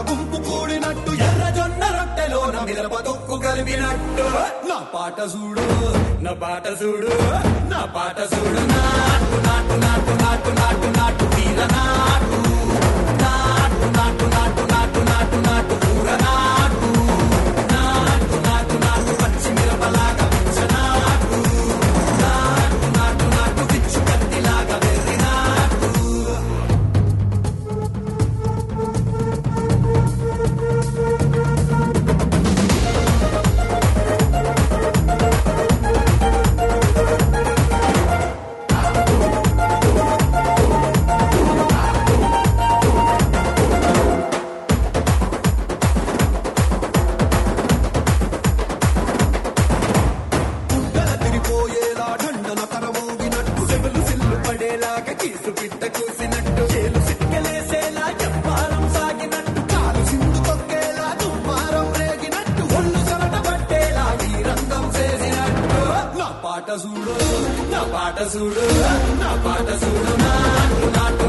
గుంపు కూడినట్టు ఎర్ర జొన్న నా మిరప కలిపినట్టు. నా పాట చూడు నా పాట చూడు నా పాట చూడు. నాటు నాటు నాటు నాటు నాటు నాటు తీర నాటు. నా పాట చూడు నాటు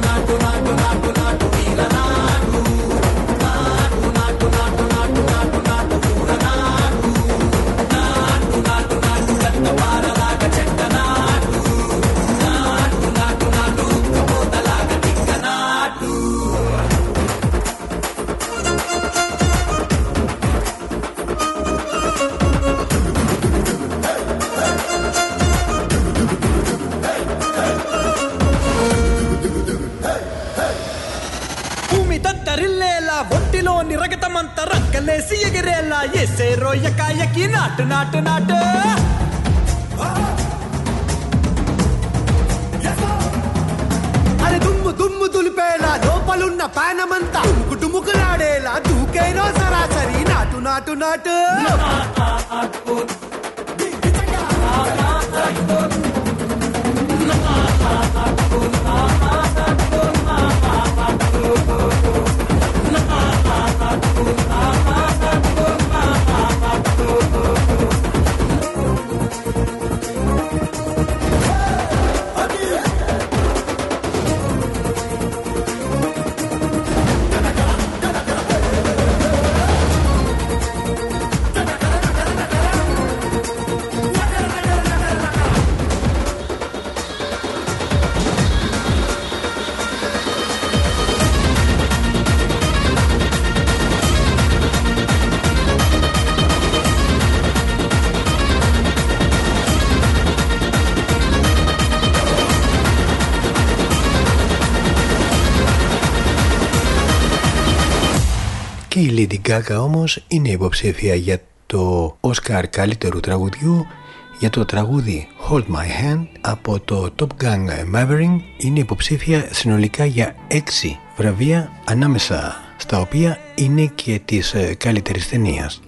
నాటు నాటు నాటు. అరే దుమ్ము దుమ్ము దులిపేలా లోపలున్న పానమంతా డుముకు దూకేనో సరాసరి నాటు నాటు నాటు. Η Lady Gaga όμως είναι υποψήφια για το Oscar καλύτερου τραγουδιού για το τραγούδι Hold My Hand από το Top Gun Maverick είναι υποψήφια συνολικά για 6 βραβεία ανάμεσα στα οποία είναι και της ε, καλύτερης ταινίας.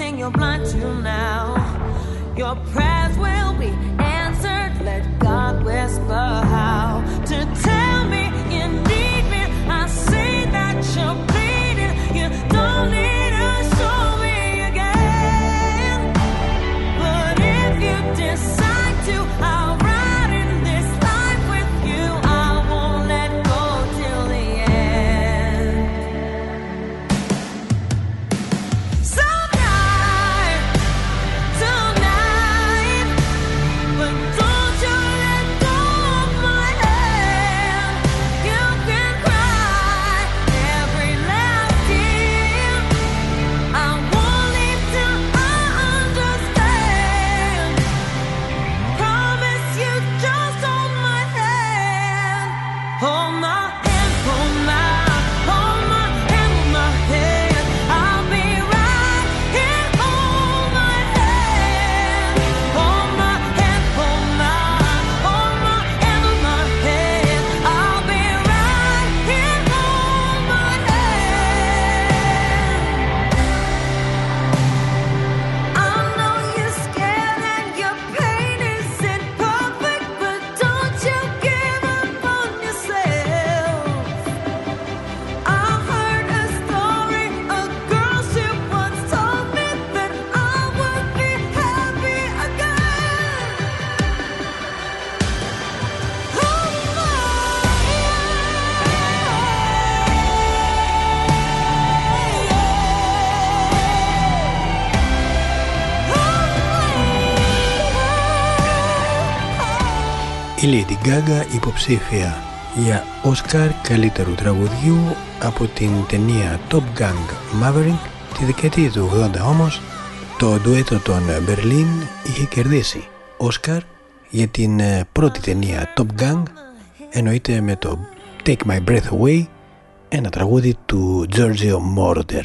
Everything you're blind to now. Your prayers will be answered. Let God whisper how to tell me you need me. I see that you're bleeding. You don't need to show me again. But if you decide to, I'll Lady Gaga υποψήφια για Oscar καλύτερου τραγουδιού από την ταινία Top Gun Maverick τη δεκαετία του 80 όμως το ντουέτο των Berlin είχε κερδίσει Oscar για την ε, πρώτη ταινία Top Gun εννοείται με το Take My Breath Away ένα τραγούδι του Giorgio Moroder.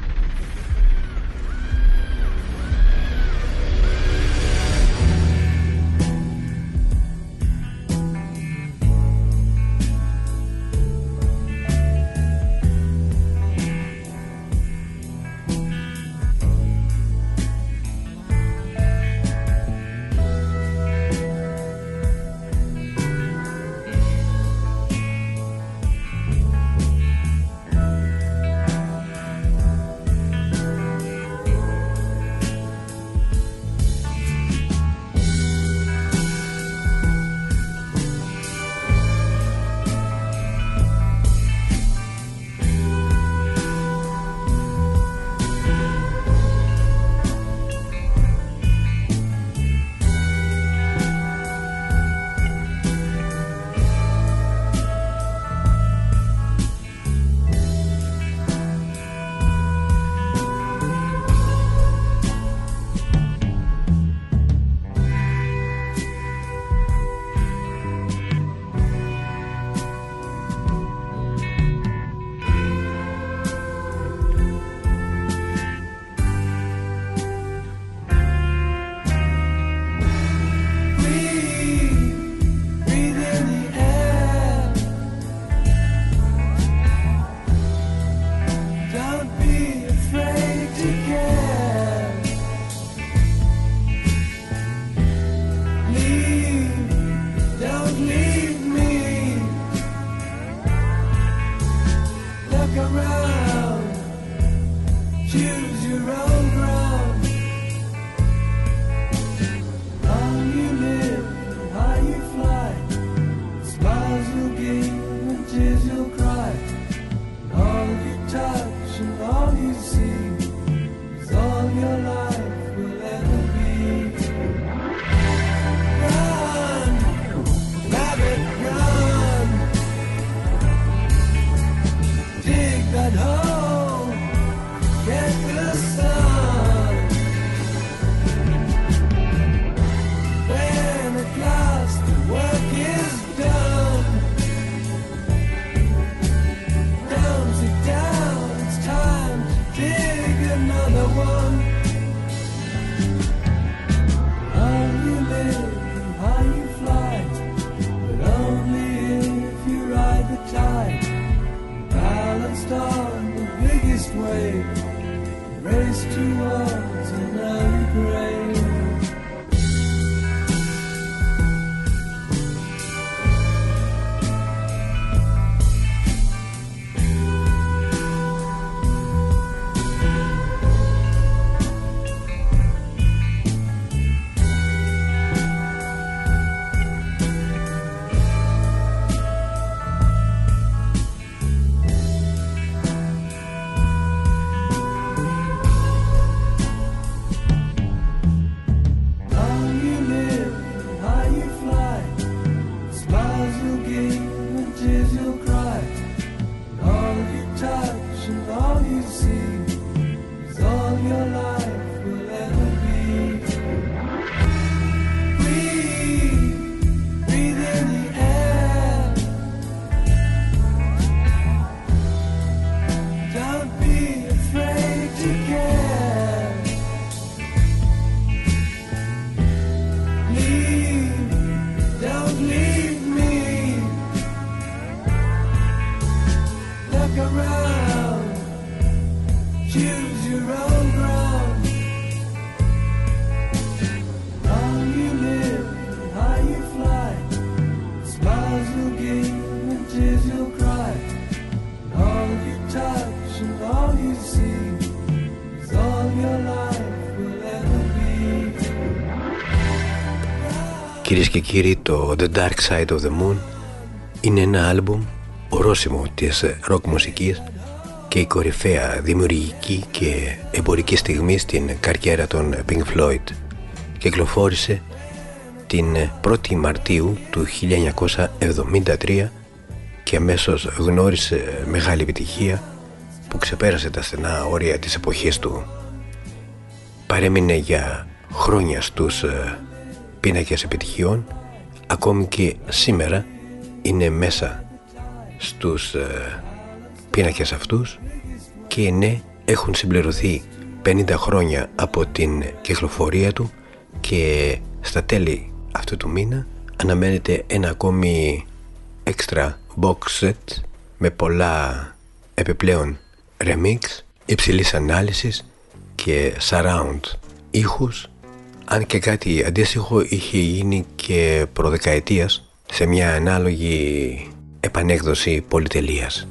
Και κύριοι, το The Dark Side of the Moon είναι ένα άλμπουμ ορόσημο της ροκ μουσικής και η κορυφαία δημιουργική και εμπορική στιγμή στην καριέρα των Pink Floyd. Κυκλοφόρησε την 1η Μαρτίου του 1973 και αμέσως γνώρισε μεγάλη επιτυχία που ξεπέρασε τα στενά όρια της εποχής του. Παρέμεινε για χρόνια στους ε, πίνακες επιτυχιών ακόμη και σήμερα είναι μέσα στους ε, πίνακες αυτούς και ναι έχουν συμπληρωθεί 50 χρόνια από την κυκλοφορία του και στα τέλη αυτού του μήνα αναμένεται ένα ακόμη extra box set με πολλά επιπλέον remix υψηλής ανάλυσης και surround ήχους αν και κάτι αντίστοιχο είχε γίνει και προδεκαετίας σε μια ανάλογη επανέκδοση πολυτελείας.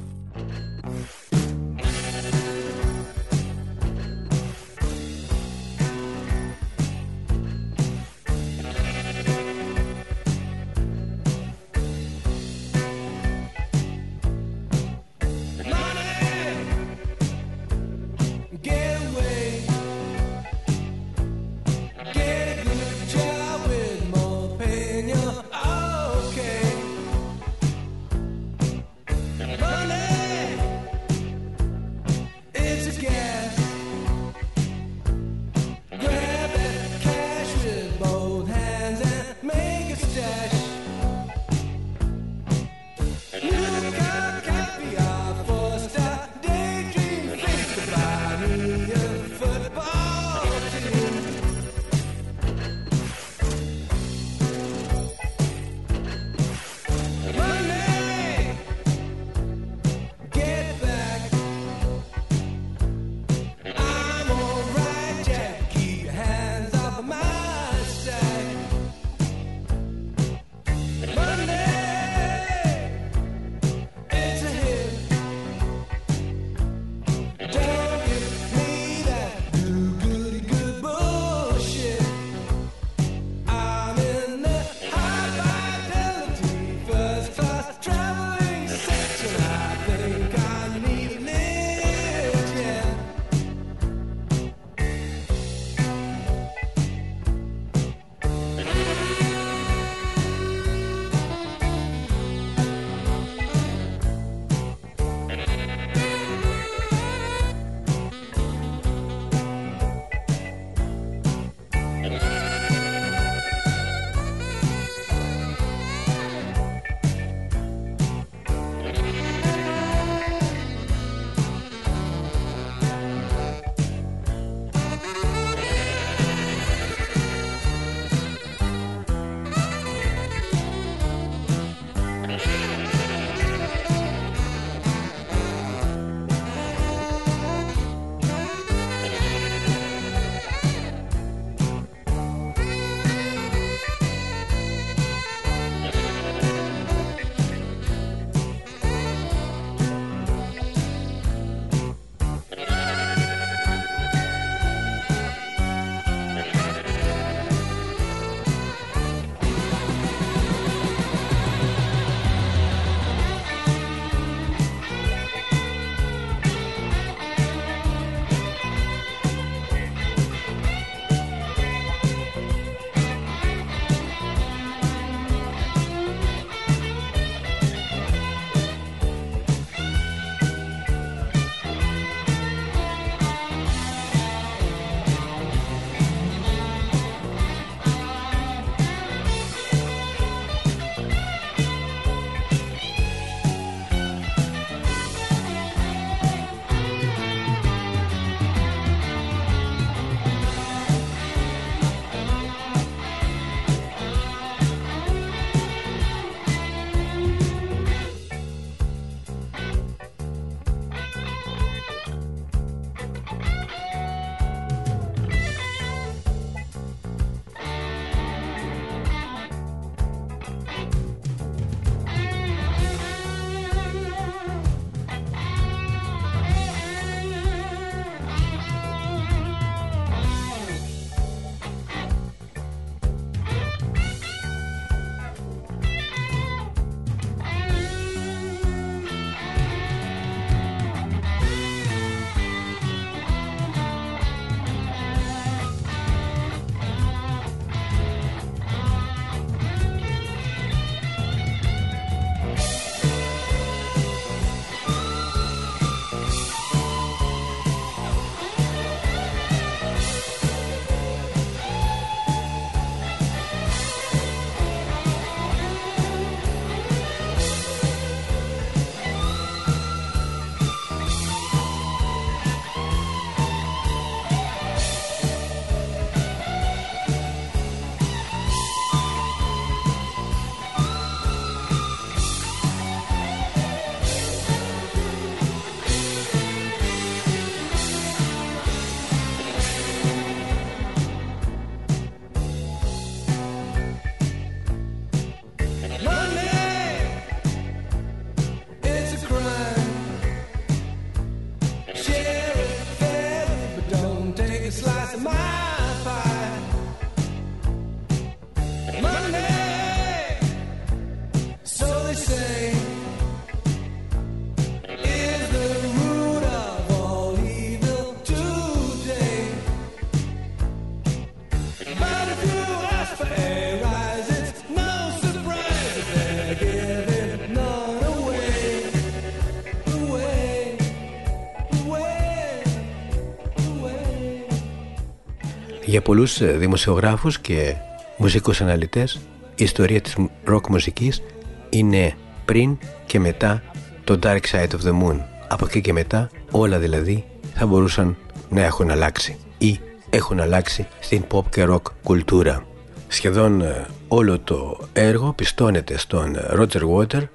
Για πολλούς ε, δημοσιογράφους και μουσικούς αναλυτές η ιστορία της rock μουσικής είναι πριν και μετά το Dark Side of the Moon. Από εκεί και μετά όλα δηλαδή θα μπορούσαν να έχουν αλλάξει ή έχουν αλλάξει στην pop και rock κουλτούρα. Σχεδόν ε, όλο το έργο πιστώνεται στον Roger Water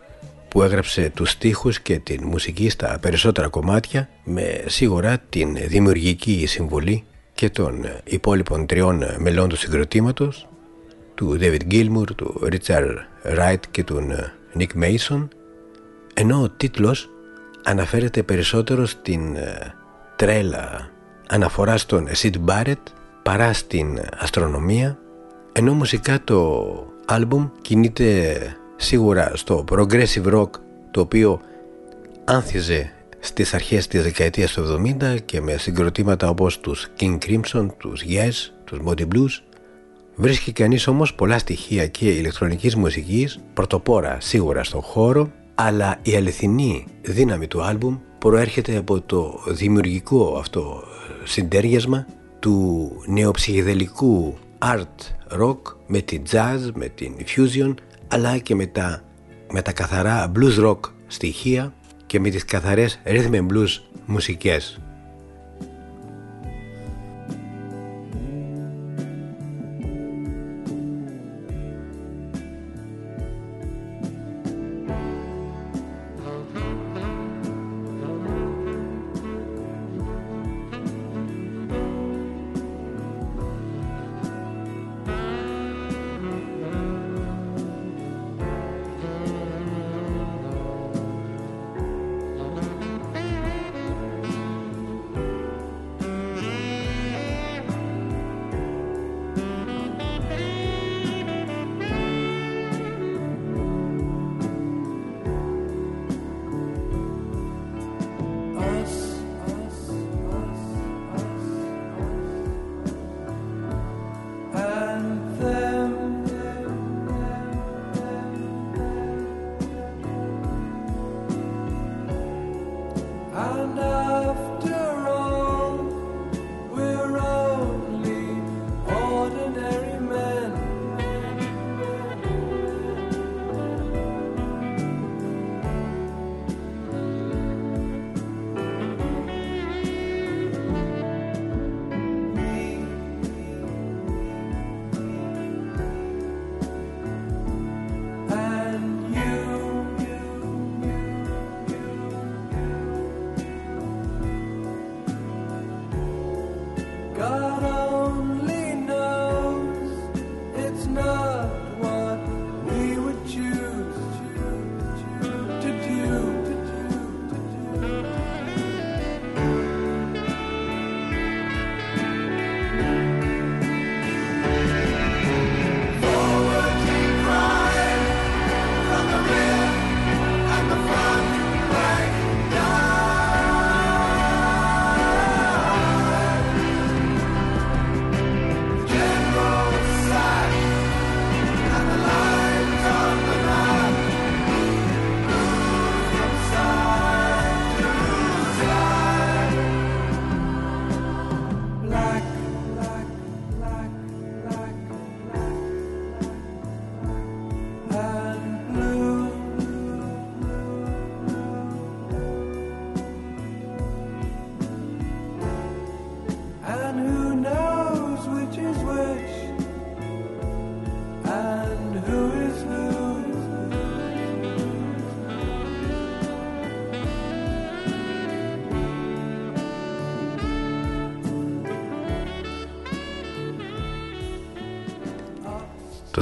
που έγραψε τους στίχους και την μουσική στα περισσότερα κομμάτια με σίγουρα την δημιουργική συμβολή και των υπόλοιπων τριών μελών του συγκροτήματος του David Gilmour, του Richard Wright και του Nick Mason ενώ ο τίτλος αναφέρεται περισσότερο στην ε, τρέλα αναφορά στον Sid Barrett παρά στην αστρονομία ενώ μουσικά το άλμπουμ κινείται σίγουρα στο progressive rock το οποίο άνθιζε στις αρχές της δεκαετίας του 70 και με συγκροτήματα όπως τους King Crimson, τους Yes, τους Moody Blues βρίσκει κανείς όμως πολλά στοιχεία και ηλεκτρονικής μουσικής πρωτοπόρα σίγουρα στον χώρο αλλά η αληθινή δύναμη του άλμπουμ προέρχεται από το δημιουργικό αυτό συντέριασμα του νεοψυχεδελικού art rock με την jazz, με την fusion αλλά και με τα, με τα καθαρά blues rock στοιχεία και με τις καθαρές rhythm and blues μουσικές.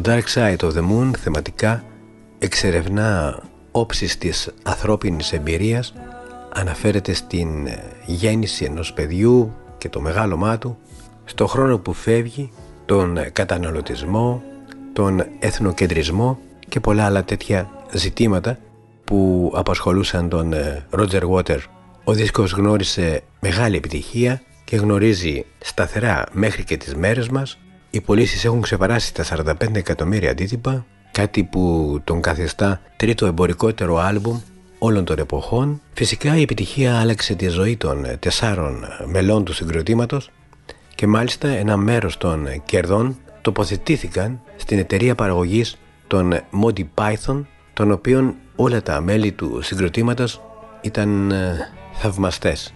Dark Side of the Moon θεματικά εξερευνά όψεις της ανθρώπινης εμπειρίας αναφέρεται στην γέννηση ενός παιδιού και το μεγάλωμά του στο χρόνο που φεύγει, τον καταναλωτισμό, τον εθνοκεντρισμό και πολλά άλλα τέτοια ζητήματα που απασχολούσαν τον Ρότζερ Water. Ο δίσκος γνώρισε μεγάλη επιτυχία και γνωρίζει σταθερά μέχρι και τις μέρες μας. Οι πωλήσεις έχουν ξεπεράσει τα 45 εκατομμύρια αντίτυπα, κάτι που τον καθιστά τρίτο εμπορικότερο άλμπουμ όλων των εποχών. Φυσικά η επιτυχία άλλαξε τη ζωή των τεσσάρων μελών του συγκροτήματος και μάλιστα ένα μέρος των κερδών τοποθετήθηκαν στην εταιρεία παραγωγής των Monty Python, των οποίων όλα τα μέλη του συγκροτήματος ήταν ε, θαυμαστές.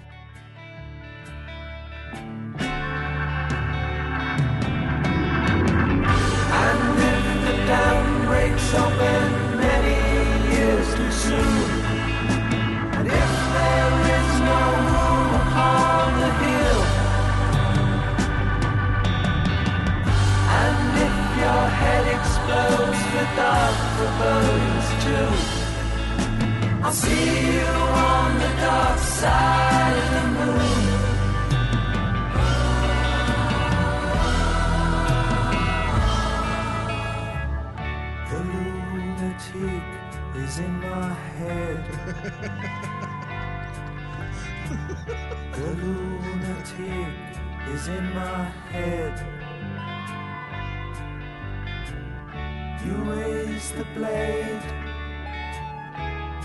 I'll see you on the dark side of the moon. The lunatic is in my head. the lunatic is in my head. You raise the blade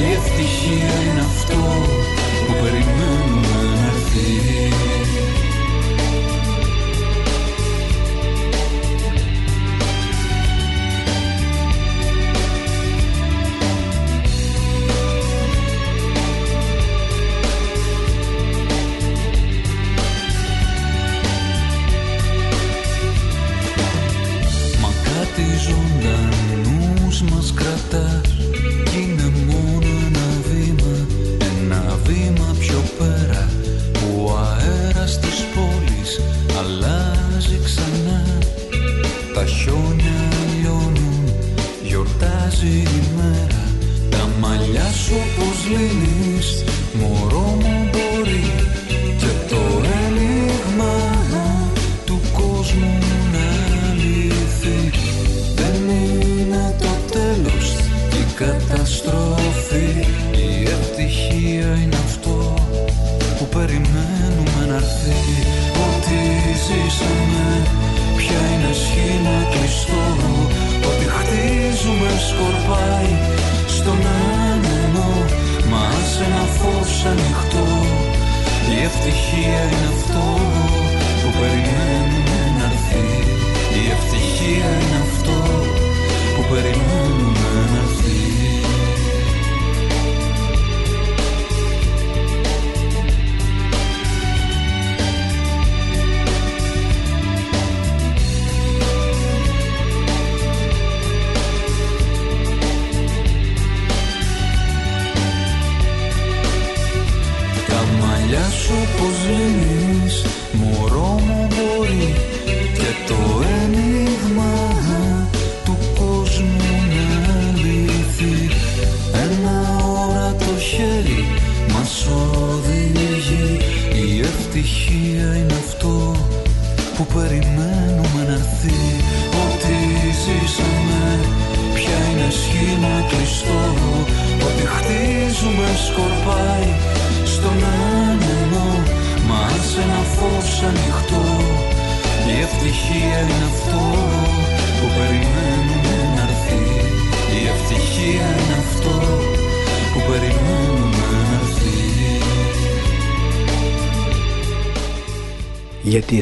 ο αέρας της πόλης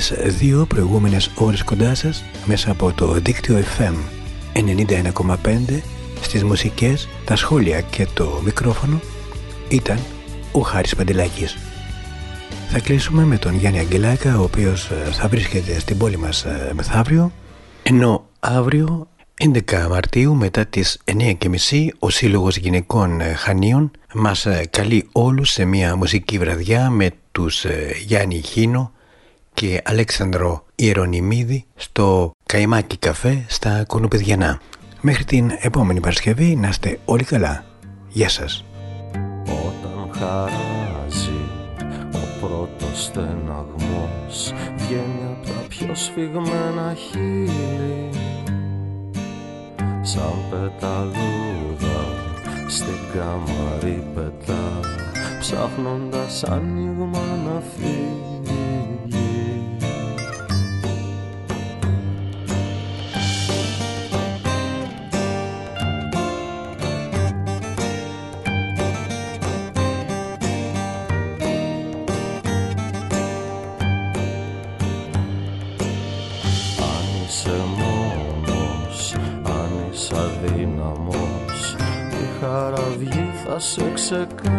τις δύο προηγούμενες ώρες κοντά σας μέσα από το δίκτυο FM 91,5 στις μουσικές, τα σχόλια και το μικρόφωνο ήταν ο Χάρης Παντελάκης. Θα κλείσουμε με τον Γιάννη Αγγελάκα ο οποίος ε, θα βρίσκεται στην πόλη μας ε, μεθαύριο ενώ αύριο 11 Μαρτίου μετά τις 9.30 ο Σύλλογος Γυναικών ε, Χανίων μας καλεί όλους σε μια μουσική βραδιά με τους Γιάννη Χίνο και Αλέξανδρο Ιερονιμίδη στο Καϊμάκι Καφέ στα Κονουπιδιανά. Μέχρι την επόμενη Παρασκευή να είστε όλοι καλά. Γεια σας. Όταν χαράζει ο πρώτος στεναγμός Βγαίνει από τα πιο σφιγμένα χείλη Σαν πεταλούδα στην κάμαρη πετά Ψάχνοντας άνοιγμα να φύγει θα